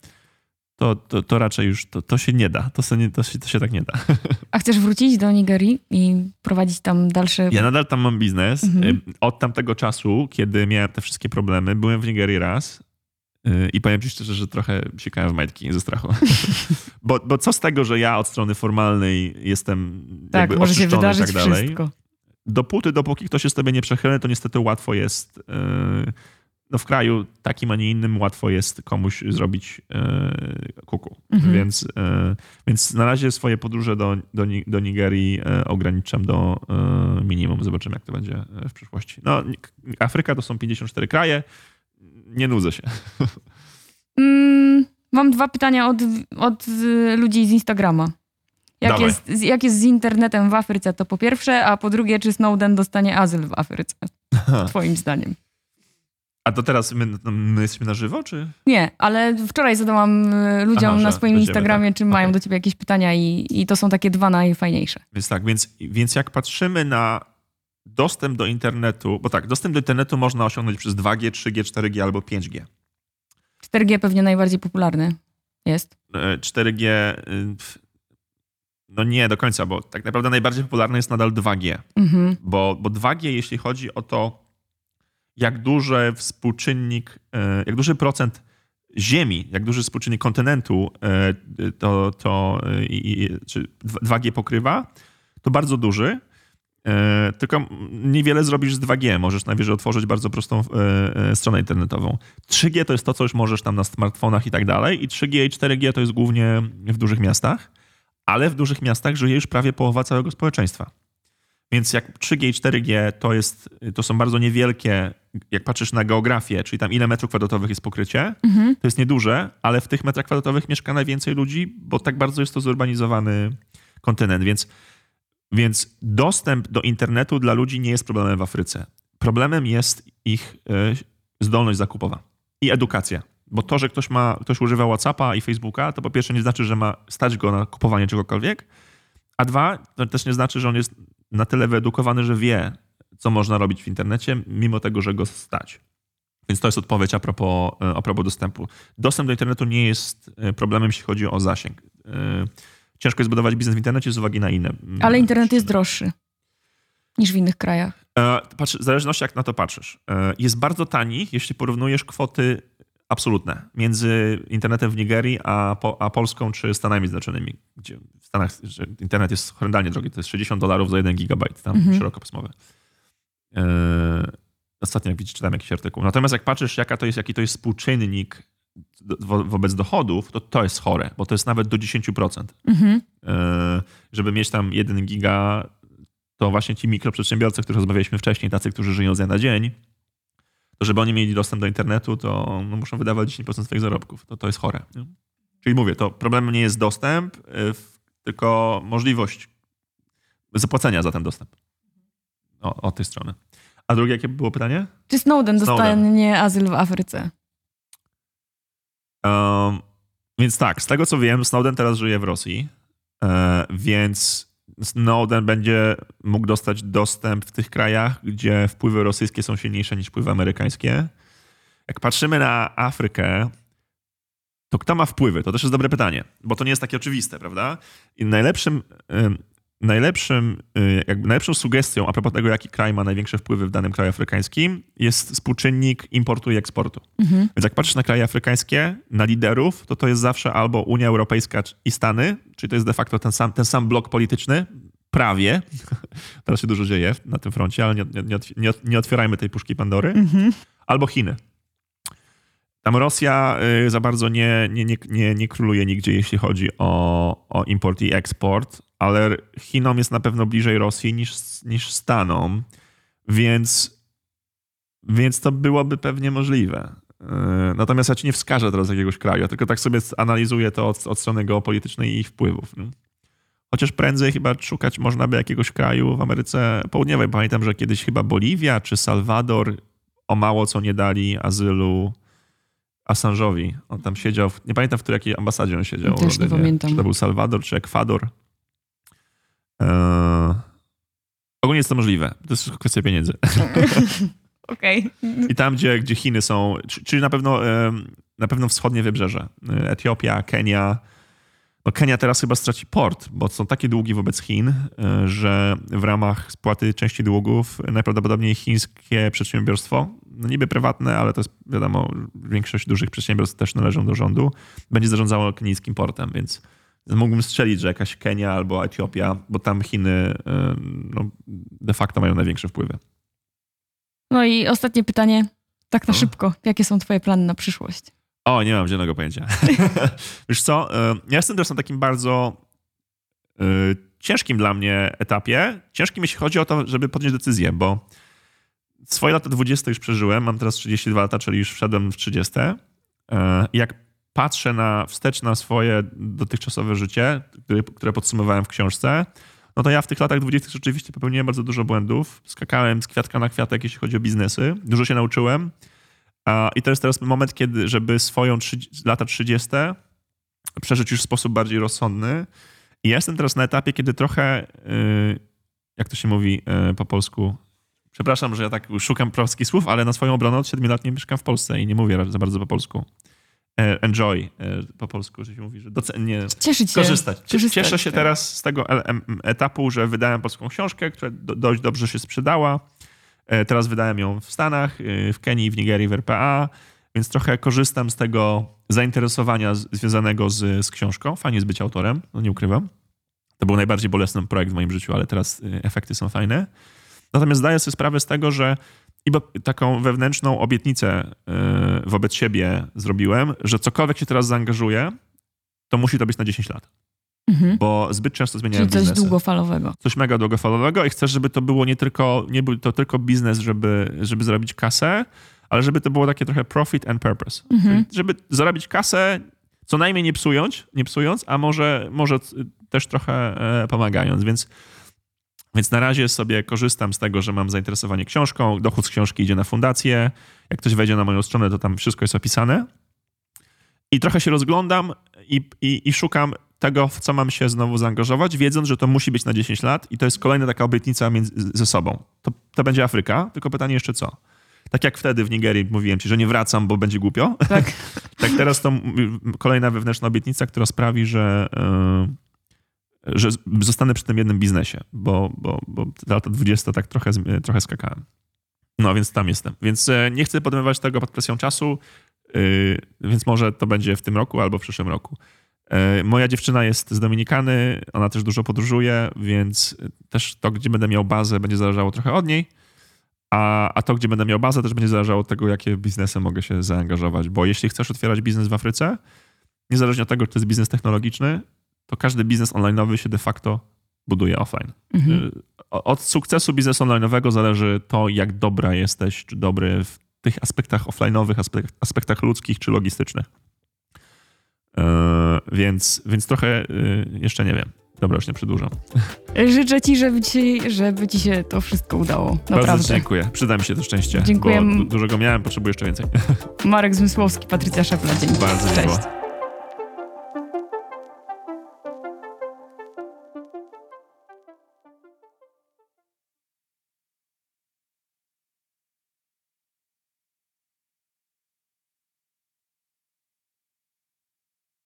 B: to, to, to, raczej już to, to się nie da. To, się, to, się, to się tak nie da. (laughs)
A: A chcesz wrócić do Nigerii i prowadzić tam dalsze...
B: Ja nadal tam mam biznes. Mhm. Od tamtego czasu, kiedy miałem te wszystkie problemy, byłem w Nigerii raz, I powiem ci szczerze, że trochę sikałem w majtki ze strachu. (laughs) bo, bo co z tego, że ja od strony formalnej jestem tak, jakby może się wydarzyć i tak dalej. Wszystko. Dopóty, dopóki ktoś jest tobie nie przechylny, to niestety łatwo jest yy, no w kraju takim, a nie innym łatwo jest komuś zrobić yy, kuku. Mhm. Więc, yy, więc na razie swoje podróże do, do, do Nigerii ograniczam do minimum. Zobaczymy, jak to będzie w przyszłości. No, Afryka to są 54 kraje nie nudzę się.
A: Mm, mam dwa pytania od, od ludzi z Instagrama. Jak jest, jak jest z internetem w Afryce, to po pierwsze, a po drugie, czy Snowden dostanie azyl w Afryce? Twoim zdaniem.
B: A to teraz my, my, jesteśmy na żywo, czy?
A: Nie, ale wczoraj zadałam e, ludziom Aha, na swoim Instagramie, tak. czy okay. mają do ciebie jakieś pytania i, i to są takie dwa najfajniejsze.
B: Więc tak, więc, więc jak patrzymy na dostęp do internetu, bo tak, dostęp do internetu można osiągnąć przez 2G, 3G, 4G albo 5G.
A: 4G pewnie najbardziej popularny jest.
B: 4G, e, y, no nie do końca, bo tak naprawdę najbardziej popularny jest nadal 2G. Mhm. Bo, bo 2G, jeśli chodzi o to, jak duży współczynnik, e, jak duży procent Ziemi, jak duży współczynnik kontynentu e, to, to 2G pokrywa, to bardzo duży. E, tylko niewiele zrobisz z 2G. Możesz najwyżej otworzyć bardzo prostą e, e, stronę internetową. 3G to jest to, co już możesz tam na smartfonach i tak dalej. I 3G i 4G to jest głównie w dużych miastach, ale w dużych miastach żyje już prawie połowa całego społeczeństwa. Więc jak 3G i 4G to, jest, to są bardzo niewielkie, jak patrzysz na geografię, czyli tam ile metrów kwadratowych jest pokrycie, mhm. to jest nieduże, ale w tych metrach kwadratowych mieszka najwięcej ludzi, bo tak bardzo jest to zurbanizowany kontynent. Więc więc dostęp do internetu dla ludzi nie jest problemem w Afryce. problemem jest ich e, zdolność zakupowa i edukacja. Bo to, że ktoś, ma, ktoś używa WhatsAppa i Facebooka, to po pierwsze nie znaczy, że ma stać go na kupowanie czegokolwiek, a dwa, to też nie znaczy, że on jest na tyle wyedukowany, że wie, co można robić w internecie, mimo tego, że go stać. Więc to jest odpowiedź a propos, e, a propos dostępu. Dostęp do internetu nie jest e, problemem, jeśli chodzi o zasięg. E, ciężko jest budować biznes w internecie z uwagi na inne. mm,
A: Ale internet jest droższy niż w innych krajach.
B: Patrz, w zależności jak na to patrzysz. Jest bardzo tani, jeśli porównujesz kwoty absolutne między internetem w Nigerii a, po, a Polską czy Stanami Zjednoczonymi, gdzie w Stanach internet jest horrendalnie drogi. To jest 60 dolarów za 1 gigabajt, tam
A: Mhm.
B: szerokopasmowy. Yy, Ostatnio jak widzisz, czytałem jakiś artykuł. Natomiast jak patrzysz, jaka to jest, jaki to jest współczynnik wo, wobec dochodów, to to jest chore, bo to jest nawet do 10%.
A: Mhm.
B: Yy, Żeby mieć tam 1 giga, to właśnie ci mikroprzedsiębiorcy, których rozmawialiśmy wcześniej, tacy, którzy żyją z dnia na dzień, to żeby oni mieli dostęp do internetu, to no, muszą wydawać 10% swoich zarobków. To, to jest chore. Nie? Czyli mówię, to problemem nie jest dostęp, w- tylko możliwość zapłacenia za ten dostęp. O, od tej strony. A drugie, jakie było pytanie?
A: Czy Snowden,
B: Snowden.
A: dostanie azyl w Afryce?
B: Um, więc tak, z tego co wiem, Snowden teraz żyje w Rosji, e, więc Snowden będzie mógł dostać dostęp w tych krajach, gdzie wpływy rosyjskie są silniejsze niż wpływy amerykańskie. Jak patrzymy na Afrykę, to kto ma wpływy? To też jest dobre pytanie, bo to nie jest takie oczywiste, prawda? I najlepszym, najlepszym, y, jakby najlepszą sugestią a propos tego, jaki kraj ma największe wpływy w danym kraju afrykańskim, jest współczynnik importu i eksportu.
A: Mhm.
B: Więc jak patrzysz na kraje afrykańskie, na liderów, to to jest zawsze albo Unia Europejska i Stany, czyli to jest de facto ten sam, ten sam blok polityczny, prawie. (laughs) Teraz się dużo dzieje na tym froncie, ale nie, nie, nie, otw- nie, nie otwierajmy tej puszki Pandory.
A: Mhm.
B: Albo Chiny. Tam Rosja y, za bardzo nie, nie, nie, nie, nie króluje nigdzie, jeśli chodzi o, o import i eksport, ale Chinom jest na pewno bliżej Rosji niż, niż Stanom, więc, więc to byłoby pewnie możliwe. Y, Natomiast ja ci nie wskażę teraz jakiegoś kraju, ja tylko tak sobie analizuję to od, od strony geopolitycznej i ich wpływów. nie? Chociaż prędzej chyba szukać można by jakiegoś kraju w Ameryce Południowej. Pamiętam, że kiedyś chyba Boliwia czy Salwador o mało co nie dali azylu Assange'owi. On tam siedział, w, nie pamiętam w której jakiej ambasadzie on siedział.
A: Też nie pamiętam.
B: Czy to był Salwador, czy Ekwador. Eee, ogólnie jest to możliwe. To jest kwestia pieniędzy. (laughs)
A: Okej.
B: I tam, gdzie, gdzie Chiny są, czy- czyli na pewno, na pewno wschodnie wybrzeże. Etiopia, Kenia. No Kenia teraz chyba straci port, bo są takie długi wobec Chin, e, że w ramach spłaty części długów najprawdopodobniej chińskie przedsiębiorstwo, no niby prywatne, ale to jest wiadomo, większość dużych przedsiębiorstw też należą do rządu, będzie zarządzało kenijskim portem, więc mógłbym strzelić, że jakaś Kenia albo Etiopia, bo tam Chiny e, no, de facto mają największe wpływy.
A: No i ostatnie pytanie, tak na
B: No.
A: szybko. Jakie są twoje plany na przyszłość?
B: O, nie mam zielonego pojęcia. (laughs) Wiesz co, ja jestem teraz na takim bardzo y, ciężkim dla mnie etapie. Ciężkim jeśli chodzi o to, żeby podjąć decyzję, bo swoje lata 20 już przeżyłem, mam teraz 32 lata, czyli już wszedłem w 30. Y, i Jak patrzę na wstecz na swoje dotychczasowe życie, które, które podsumowałem w książce, no to ja w tych latach 20 rzeczywiście popełniłem bardzo dużo błędów. Skakałem z kwiatka na kwiatek, jeśli chodzi o biznesy. Dużo się nauczyłem. I to jest teraz moment, kiedy, żeby swoją 30, lata 30 przeżyć już w sposób bardziej rozsądny. I jestem teraz na etapie, kiedy trochę, yy, jak to się mówi yy, po polsku, przepraszam, że ja tak szukam polskich słów, ale na swoją obronę od 7 lat nie mieszkam w Polsce i nie mówię za bardzo po polsku. E, Enjoy e, po polsku, że się mówi, że docen- nie,
A: Cieszyć się.
B: korzystać. Cie-
A: Korzystać,
B: Cieszę się
A: tak.
B: teraz z tego etapu, że wydałem polską książkę, która do, dość dobrze się sprzedała. E, Teraz wydałem ją w Stanach, w Kenii, w Nigerii, w RPA, więc trochę korzystam z tego zainteresowania związanego z, z książką. Fajnie jest być autorem, no nie ukrywam. To był najbardziej bolesny projekt w moim życiu, ale teraz efekty są fajne. Natomiast zdaję sobie sprawę z tego, że i bo taką wewnętrzną obietnicę y, wobec siebie zrobiłem, że cokolwiek się teraz zaangażuję, to musi to być na 10 lat.
A: Mhm.
B: Bo zbyt często zmieniałem
A: Czyli coś
B: biznesy
A: długofalowego.
B: coś mega długofalowego i chcesz, żeby to było nie tylko, nie był to tylko biznes, żeby, żeby zrobić kasę, ale żeby to było takie trochę profit and purpose.
A: Mhm.
B: Żeby zarobić kasę, co najmniej nie psując, nie psując a może, może też trochę e, pomagając, więc Więc na razie sobie korzystam z tego, że mam zainteresowanie książką, dochód z książki idzie na fundację. Jak ktoś wejdzie na moją stronę, to tam wszystko jest opisane. I trochę się rozglądam i, i, i szukam tego, w co mam się znowu zaangażować, wiedząc, że to musi być na 10 lat i to jest kolejna taka obietnica między, ze sobą. To, to będzie Afryka, tylko pytanie jeszcze co? Tak jak wtedy w Nigerii mówiłem ci, że nie wracam, bo będzie głupio.
A: Tak. (laughs)
B: tak teraz to kolejna wewnętrzna obietnica, która sprawi, że, yy, że zostanę przy tym jednym biznesie, bo, bo, bo lata 20 tak trochę, trochę skakałem. No więc tam jestem. Więc e, nie chcę podejmować tego pod presją czasu, yy, więc może to będzie w tym roku albo w przyszłym roku. E, Moja dziewczyna jest z Dominikany, ona też dużo podróżuje, więc też to, gdzie będę miał bazę, będzie zależało trochę od niej. A, a to, gdzie będę miał bazę, też będzie zależało od tego, jakie biznesy mogę się zaangażować. Bo jeśli chcesz otwierać biznes w Afryce, niezależnie od tego, czy to jest biznes technologiczny, to każdy biznes online'owy się de facto buduje offline.
A: Mhm.
B: Y, Od sukcesu biznesu online'owego zależy to, jak dobra jesteś, czy dobry w tych aspektach offline'owych, aspek- aspektach ludzkich czy logistycznych. Yy, Więc, więc trochę yy, jeszcze nie wiem. Dobra, już nie przedłużam.
A: Życzę ci, żeby ci, żeby ci się to wszystko udało.
B: Bardzo
A: Naprawdę.
B: dziękuję. Przyda mi się to szczęście.
A: Dziękuję.
B: Bo du- dużo go miałem, potrzebuję jeszcze więcej. (laughs)
A: Marek Zmysłowski, Patrycja Szefla. Dzięki.
B: Bardzo
A: Cześć.
B: miło.